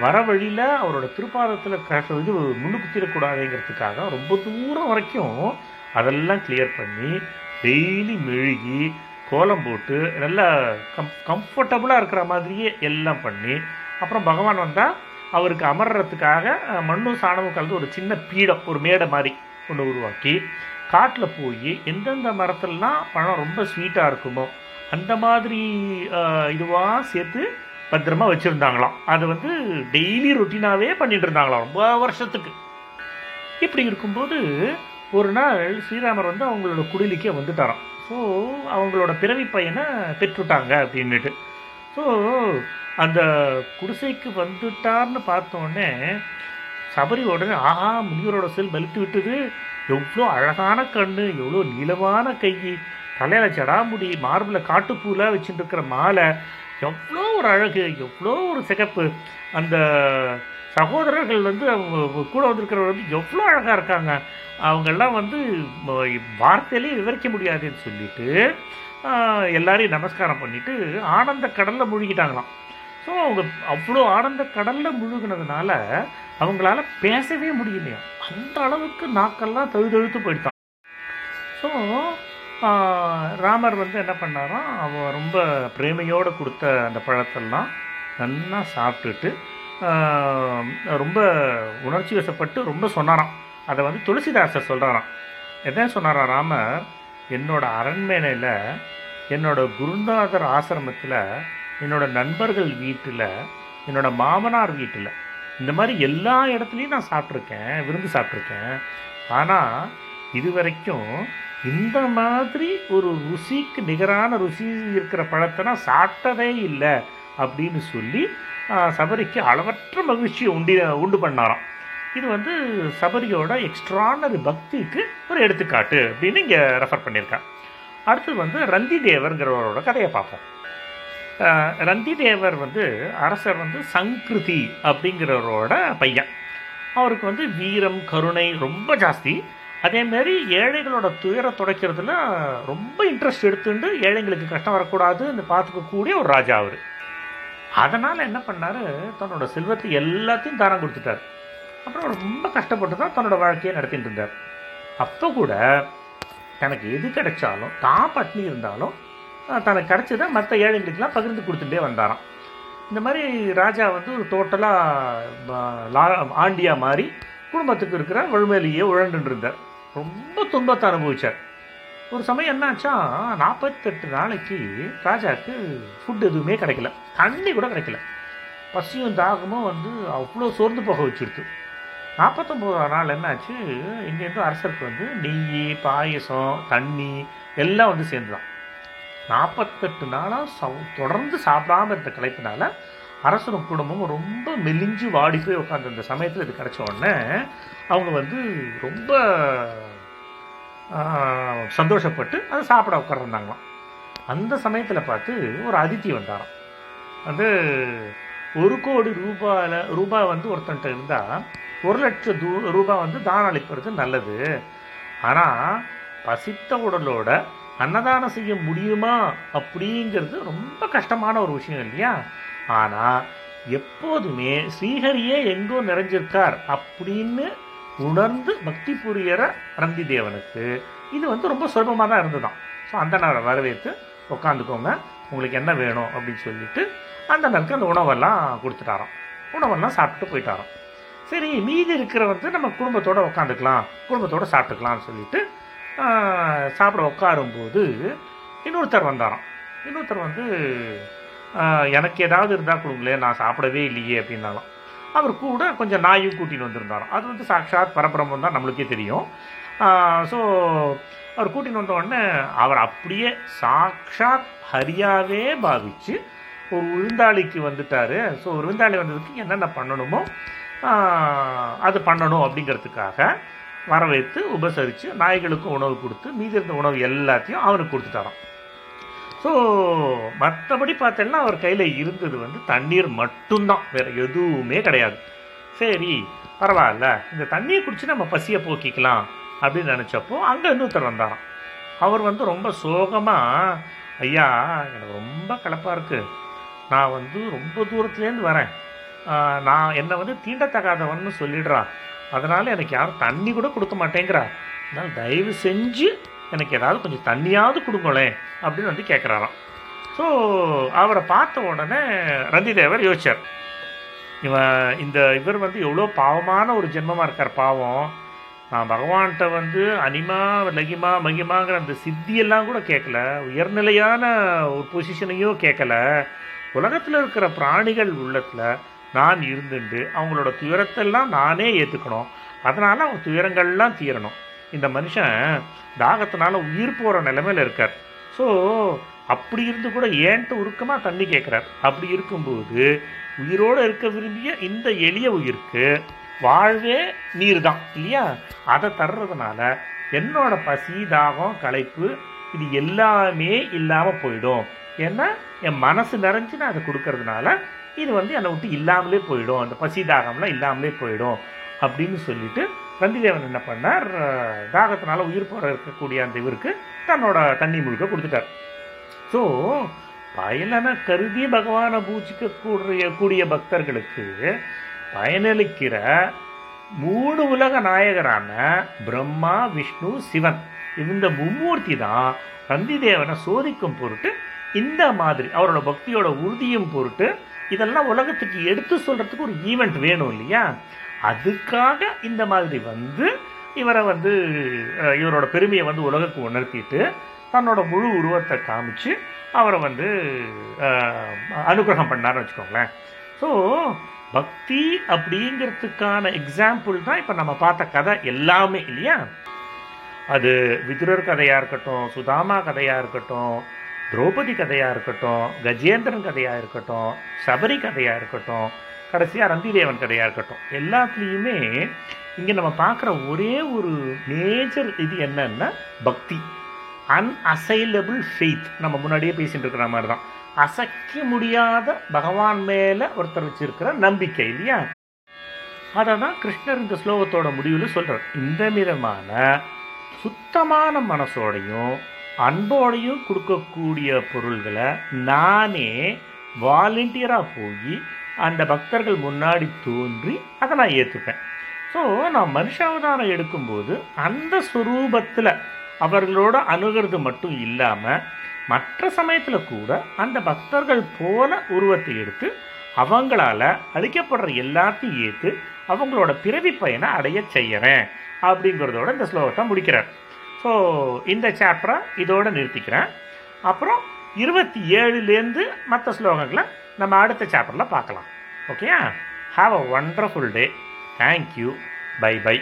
வர வழியில் அவரோட திருப்பாதத்தில் கஷ்ட இது முன்னுக்குத்திடக்கூடாதுங்கிறதுக்காக ரொம்ப தூரம் வரைக்கும் அதெல்லாம் கிளியர் பண்ணி டெய்லி மெழுகி கோலம் போட்டு நல்லா கம் கம்ஃபர்டபுளாக இருக்கிற மாதிரியே எல்லாம் பண்ணி அப்புறம் பகவான் வந்தால் அவருக்கு அமர்றதுக்காக மண்ணும் சாணமும் கலந்து ஒரு சின்ன பீடம் ஒரு மேடை மாதிரி ஒன்று உருவாக்கி காட்டில் போய் எந்தெந்த மரத்துலலாம் பழம் ரொம்ப ஸ்வீட்டாக இருக்குமோ அந்த மாதிரி இதுவாக சேர்த்து பத்திரமா வச்சுருந்தாங்களாம். அது வந்து டெய்லி ரொட்டீனாகவே பண்ணிட்டு இருந்தாங்களாம் ரொம்ப வருஷத்துக்கு. இப்படி இருக்கும்போது ஒரு நாள் ஸ்ரீராமர் வந்து அவங்களோட குடிலுக்கே வந்துட்டாராம். ஸோ அவங்களோட பிறவி பையனை பெற்றுட்டாங்க அப்படின்னுட்டு. ஸோ அந்த குடிசைக்கு வந்துட்டார்னு பார்த்தோன்னே சபரி உடனே ஆஹா முனிவரோட செல் வலித்து விட்டது. எவ்வளோ அழகான கண்ணு எவ்வளோ நீளமான கை. தலையில் ஜடாமுடி மார்பில் காட்டுப்பூலாம் வச்சுட்டு இருக்கிற மாலை. எவ்வளோ ஒரு அழகு எவ்வளோ ஒரு சிகப்பு. அந்த சகோதரர்கள் வந்து அவங்க கூட வந்திருக்கிறவர் வந்து எவ்வளோ அழகாக இருக்காங்க. அவங்கெல்லாம் வந்து வார்த்தையிலே விவரிக்க முடியாதுன்னு சொல்லிட்டு எல்லாரையும் நமஸ்காரம் பண்ணிட்டு ஆனந்த கடலில் முழுகிட்டாங்களாம். ஸோ அவங்க அவ்வளோ ஆனந்த கடலில் முழுகினதுனால அவங்களால பேசவே முடியலையா? அந்த அளவுக்கு நாக்கெல்லாம் தழுதழுத்து போயிட்டான். ஸோ ராமர் வந்து என்ன பண்ணாராம்? அவன் ரொம்ப பிரேமையோடு கொடுத்த அந்த பழத்தெல்லாம் நல்லா சாப்பிட்டுட்டு ரொம்ப உணர்ச்சி வசப்பட்டு ரொம்ப சொன்னாராம். அதை வந்து துளசிதாசர் சொல்கிறாராம் எதான் சொன்னாராம் ராமர்? என்னோட அரண்மனையில் என்னோட குருநாதர் ஆசிரமத்தில் என்னோட நண்பர்கள் வீட்டில் என்னோட மாமனார் வீட்டில் இந்த மாதிரி எல்லா இடத்துலையும் நான் சாப்பிட்ருக்கேன் விருந்து சாப்பிட்ருக்கேன் ஆனால் இது வரைக்கும் இந்த மாதிரி ஒரு ருசிக்கு நிகரான ருசி இருக்கிற பழத்தை நான் சாப்பிட்டதே இல்லை அப்படின்னு சொல்லி சபரிக்கு அளவற்ற மகிழ்ச்சியை உண்டி உண்டு பண்ணாராம். இது வந்து சபரியோட எக்ஸ்ட்ரானரி பக்திக்கு ஒரு எடுத்துக்காட்டு அப்படின்னு இங்கே ரெஃபர் பண்ணியிருக்கேன் அடுத்தது வந்து ரந்தி தேவர்ங்கிறவரோட கதையை பார்ப்போம். ரந்தி தேவர் வந்து அரசர் வந்து சங்கிருதி அப்படிங்கிறவரோட பையன். அவருக்கு வந்து வீரம் கருணை ரொம்ப ஜாஸ்தி. அதேமாரி ஏழைகளோட துயரை துடைக்கிறதுல ரொம்ப இன்ட்ரெஸ்ட் எடுத்துட்டு ஏழைங்களுக்கு கஷ்டம் வரக்கூடாதுன்னு பார்த்துக்கக்கூடிய ஒரு ராஜா அவர். அதனால் என்ன பண்ணார்? தன்னோட செல்வத்தை எல்லாத்தையும் தானம் கொடுத்துட்டார். அப்புறம் ரொம்ப கஷ்டப்பட்டு தான் தன்னோட வாழ்க்கையை நடத்திட்டு இருந்தார். அப்போ கூட தனக்கு எது கிடைச்சாலும் தான் பட்னி இருந்தாலும் தனக்கு கிடைச்சதை மற்ற ஏழைங்களுக்கெல்லாம் பகிர்ந்து கொடுத்துட்டே வந்தாராம். இந்த மாதிரி ராஜா வந்து ஒரு டோட்டலாக ஆண்டியா மாதிரி குடும்பத்துக்கு இருக்கிற வறுமையிலேயே உழண்டு இருந்தார். ரொம்ப துன்பத்தை அனுபவிச்சார். ஒரு சமயம் என்னாச்சா நாற்பத்தெட்டு நாளைக்கு ராஜாவுக்கு ஃபுட் எதுவுமே கிடைக்கல. தண்ணி கூட கிடைக்கல. பசியும் தாகமும் வந்து அவ்வளோ சோர்ந்து போக வச்சிருது நாற்பத்தொம்போதாம் நாள் என்னாச்சு? இங்கேருந்து அரசருக்கு வந்து நெய் பாயசம் தண்ணி எல்லாம் வந்து சேர்ந்துதான். நாற்பத்தெட்டு நாளாக சவ தொடர்ந்து சாப்பிடாம இருந்த களைப்பினால அரசரும் குடும்பமும் ரொம்ப மெலிஞ்சு வாடி போய் உட்காந்து அந்த சமயத்தில் இது கிடச்ச உடனே அவங்க வந்து ரொம்ப சந்தோஷப்பட்டு அதை சாப்பிட உட்காந்துருந்தாங்களாம் அந்த சமயத்தில் பார்த்து ஒரு அதித்தி வந்தாராம். வந்து ஒரு கோடி ரூபாயில் ரூபாய் வந்து ஒருத்தன்ட்ட இருந்தால் ஒரு லட்சம் தூ ரூபாய் வந்து தானம் அளிப்பது நல்லது. ஆனால் பசித்த உடலோட அன்னதானம் செய்ய முடியுமா அப்படிங்கிறது ரொம்ப கஷ்டமான ஒரு விஷயம் இல்லையா? ஆனால் எப்போதுமே ஸ்ரீஹரியே எங்கோ நிறைஞ்சிருக்கார் அப்படின்னு உணர்ந்து பக்தி புரியற ரந்தி தேவனுக்கு இது வந்து ரொம்ப சுலபமாக தான் இருந்ததுதான் ஸோ அந்த நேரம் வரவேற்று உட்காந்துக்கோங்க உங்களுக்கு என்ன வேணும் அப்படின்னு சொல்லிட்டு அந்த அண்ணனுக்கு அந்த உணவெல்லாம் கொடுத்துட்டாராம். உணவெல்லாம் சாப்பிட்டு போயிட்டாராம். சரி மீதி இருக்கிற வந்து நம்ம குடும்பத்தோடு உட்காந்துக்கலாம் குடும்பத்தோடு சாப்பிட்டுக்கலாம்னு சொல்லிட்டு சாப்பிட உட்காரும்போது இன்னொருத்தர் வந்தாராம். இன்னொருத்தர் வந்து எனக்கு ஏதாவது இருந்தால் கொடுங்களேன் நான் சாப்பிடவே இல்லையே அப்படின்னாலும் அவர் கூட கொஞ்சம் நாயும் கூட்டின்னு வந்திருந்தாராம். அது வந்து சாக்ஷாத் பரபிரம்மம் தான் நம்மளுக்கே தெரியும். ஸோ அவர் கூட்டின்னு வந்த உடனே அவர் அப்படியே சாக்ஷாத் ஹரியாவே பாவித்து ஒரு விருந்தாளிக்கு வந்துட்டாரு. ஸோ ஒரு விருந்தாளி வந்ததுக்கு என்னென்ன பண்ணணுமோ அது பண்ணணும் அப்படிங்கிறதுக்காக வரவேற்று உபசரித்து நாய்களுக்கும் உணவு கொடுத்து மீதி இருந்த உணவு எல்லாத்தையும் அவனுக்கு கொடுத்துட்டாரான் ஸோ மற்றபடி பார்த்தேன்னா அவர் கையில் இருந்தது வந்து தண்ணீர் மட்டும்தான். வேறு எதுவுமே கிடையாது. சரி பரவாயில்ல. இந்த தண்ணியை குடிச்சு நம்ம பசியை போக்கிக்கலாம் அப்படின்னு நினச்சப்போ அங்கே இன்னொருத்தர் வந்தாராம். அவர் வந்து ரொம்ப சோகமாக ஐயா எனக்கு ரொம்ப கலப்பாக இருக்குது நான் வந்து ரொம்ப தூரத்துலேருந்து வரேன். நான் என்னை வந்து தீண்டத்தகாதவன்னு சொல்லிடுறா. அதனால் எனக்கு யாரும் தண்ணி கூட கொடுக்க மாட்டேங்கிறா. அதனால் தயவு செஞ்சு எனக்கு ஏதாவது கொஞ்சம் தண்ணியாவது கொடுங்களேன் அப்படின்னு வந்து கேட்குறாராம் ஸோ அவரை பார்த்த உடனே ரந்திதேவர் யோசிச்சார். இவன் இந்த இவர் வந்து எவ்வளோ பாவமான ஒரு ஜென்மமாக இருக்கார் பாவம். நான் பகவான்கிட்ட வந்து அனிமா லகிமா மகிமாங்கிற அந்த சித்தியெல்லாம் கூட கேட்கல உயர்நிலையான ஒரு பொசிஷனையும் கேட்கல உலகத்தில் இருக்கிற பிராணிகள் உள்ளத்தில் நான் இருந்துட்டு அவங்களோட துயரத்தெல்லாம் நானே ஏற்றுக்கணும் அதனால் அவங்க துயரங்கள்லாம் தீரணும். இந்த மனுஷன் தாகத்தினால உயிர் போகிற நிலைமையில் இருக்கார். ஸோ அப்படி இருந்து கூட ஏன்ட்டு உருக்கமாக தண்ணி கேட்குறார் அப்படி இருக்கும்போது உயிரோடு இருக்க விரும்பிய இந்த எளிய உயிருக்கு வாழ்வே நீர் தான் இல்லையா? அதை தர்றதுனால என்னோட பசி தாகம் களைப்பு இது எல்லாமே இல்லாமல் போயிடும். ஏன்னா என் மனசு நிறைஞ்சு நான் அதை கொடுக்கறதுனால இது வந்து என்னை விட்டு இல்லாமலே போயிடும். அந்த பசி தாகம்லாம் இல்லாமலே போயிடும் அப்படின்னு சொல்லிட்டு ரந்திதேவன் என்ன பண்ணார்? தாகத்தினால உயிர் போற இருக்கக்கூடிய அந்த இவருக்கு தன்னோட தண்ணி முழுக்க கொடுத்துட்டார். ஸோ பயலனை கருதி பகவானை பூஜிக்க கூடிய பக்தர்களுக்கு பயனளிக்கிற மூணு உலக நாயகரான பிரம்மா விஷ்ணு சிவன். இந்த மும்மூர்த்தி தான் ரந்திதேவனை சோதிக்கும் பொருட்டு இந்த மாதிரி அவரோட பக்தியோட உறுதியும் பொருட்டு இதெல்லாம் உலகத்துக்கு எடுத்து சொல்கிறதுக்கு ஒரு ஈவெண்ட் வேணும் இல்லையா? அதுக்காக இந்த மாதிரி வந்து இவரை வந்து இவரோட பெருமையை வந்து உலகத்துக்கு உணர்த்திட்டு தன்னோட முழு உருவத்தை காமிச்சு அவரை வந்து அனுகிரகம் பண்ணார்னு வச்சுக்கோங்களேன். ஸோ பக்தி அப்படிங்கிறதுக்கான எக்ஸாம்பிள் தான் இப்போ நம்ம பார்த்த கதை எல்லாமே இல்லையா? அது விதுரர் கதையாக இருக்கட்டும் சுதாமா கதையாக இருக்கட்டும் திரௌபதி கதையாக இருக்கட்டும் கஜேந்திரன் கதையாக இருக்கட்டும் சபரி கதையாக இருக்கட்டும் கடைசியாக ரந்திதேவன் கதையாக இருக்கட்டும் எல்லாத்துலேயுமே இங்கே நம்ம பார்க்குற ஒரே ஒரு மேஜர் இது என்னன்னா பக்தி. அன்அசைலபிள் ஃபெய்த் நம்ம முன்னாடியே பேசிகிட்டு இருக்கிற மாதிரி தான் அசைக்க முடியாத பகவான் மேலே ஒருத்தர் வச்சிருக்கிற நம்பிக்கை இல்லையா? அதை தான் கிருஷ்ணர் இந்த ஸ்லோகத்தோட முடிவில் சொல்கிறார் இந்த விதமான சுத்தமான மனசோடையும் அன்போடையும் கொடுக்கக்கூடிய பொருள்களை நானே வாலண்டியராக போய் அந்த பக்தர்கள் முன்னாடி தோன்றி அதை நான் ஏற்றுப்பேன் ஸோ நான் மனுஷாவதாரம் எடுக்கும்போது அந்த ஸ்வரூபத்தில் அவர்களோட அணுகிறது மட்டும் இல்லாமல் மற்ற சமயத்தில் கூட அந்த பக்தர்கள் போல உருவத்தை எடுத்து அவங்களால அழிக்கப்படுற எல்லாத்தையும் ஏற்று அவங்களோட பிறவி பயனை அடைய செய்யறேன் அப்படிங்கிறதோட இந்த ஸ்லோகத்தை முடிக்கிறார். ஸோ இந்த சாப்டரை இதோடு நிறுத்திக்கிறேன். அப்புறம் இருபத்தி ஏழுலேருந்து மற்ற ஸ்லோகங்களை நம்ம அடுத்த சாப்டரில் பார்க்கலாம். ஓகேயா have a wonderful day thank you bye bye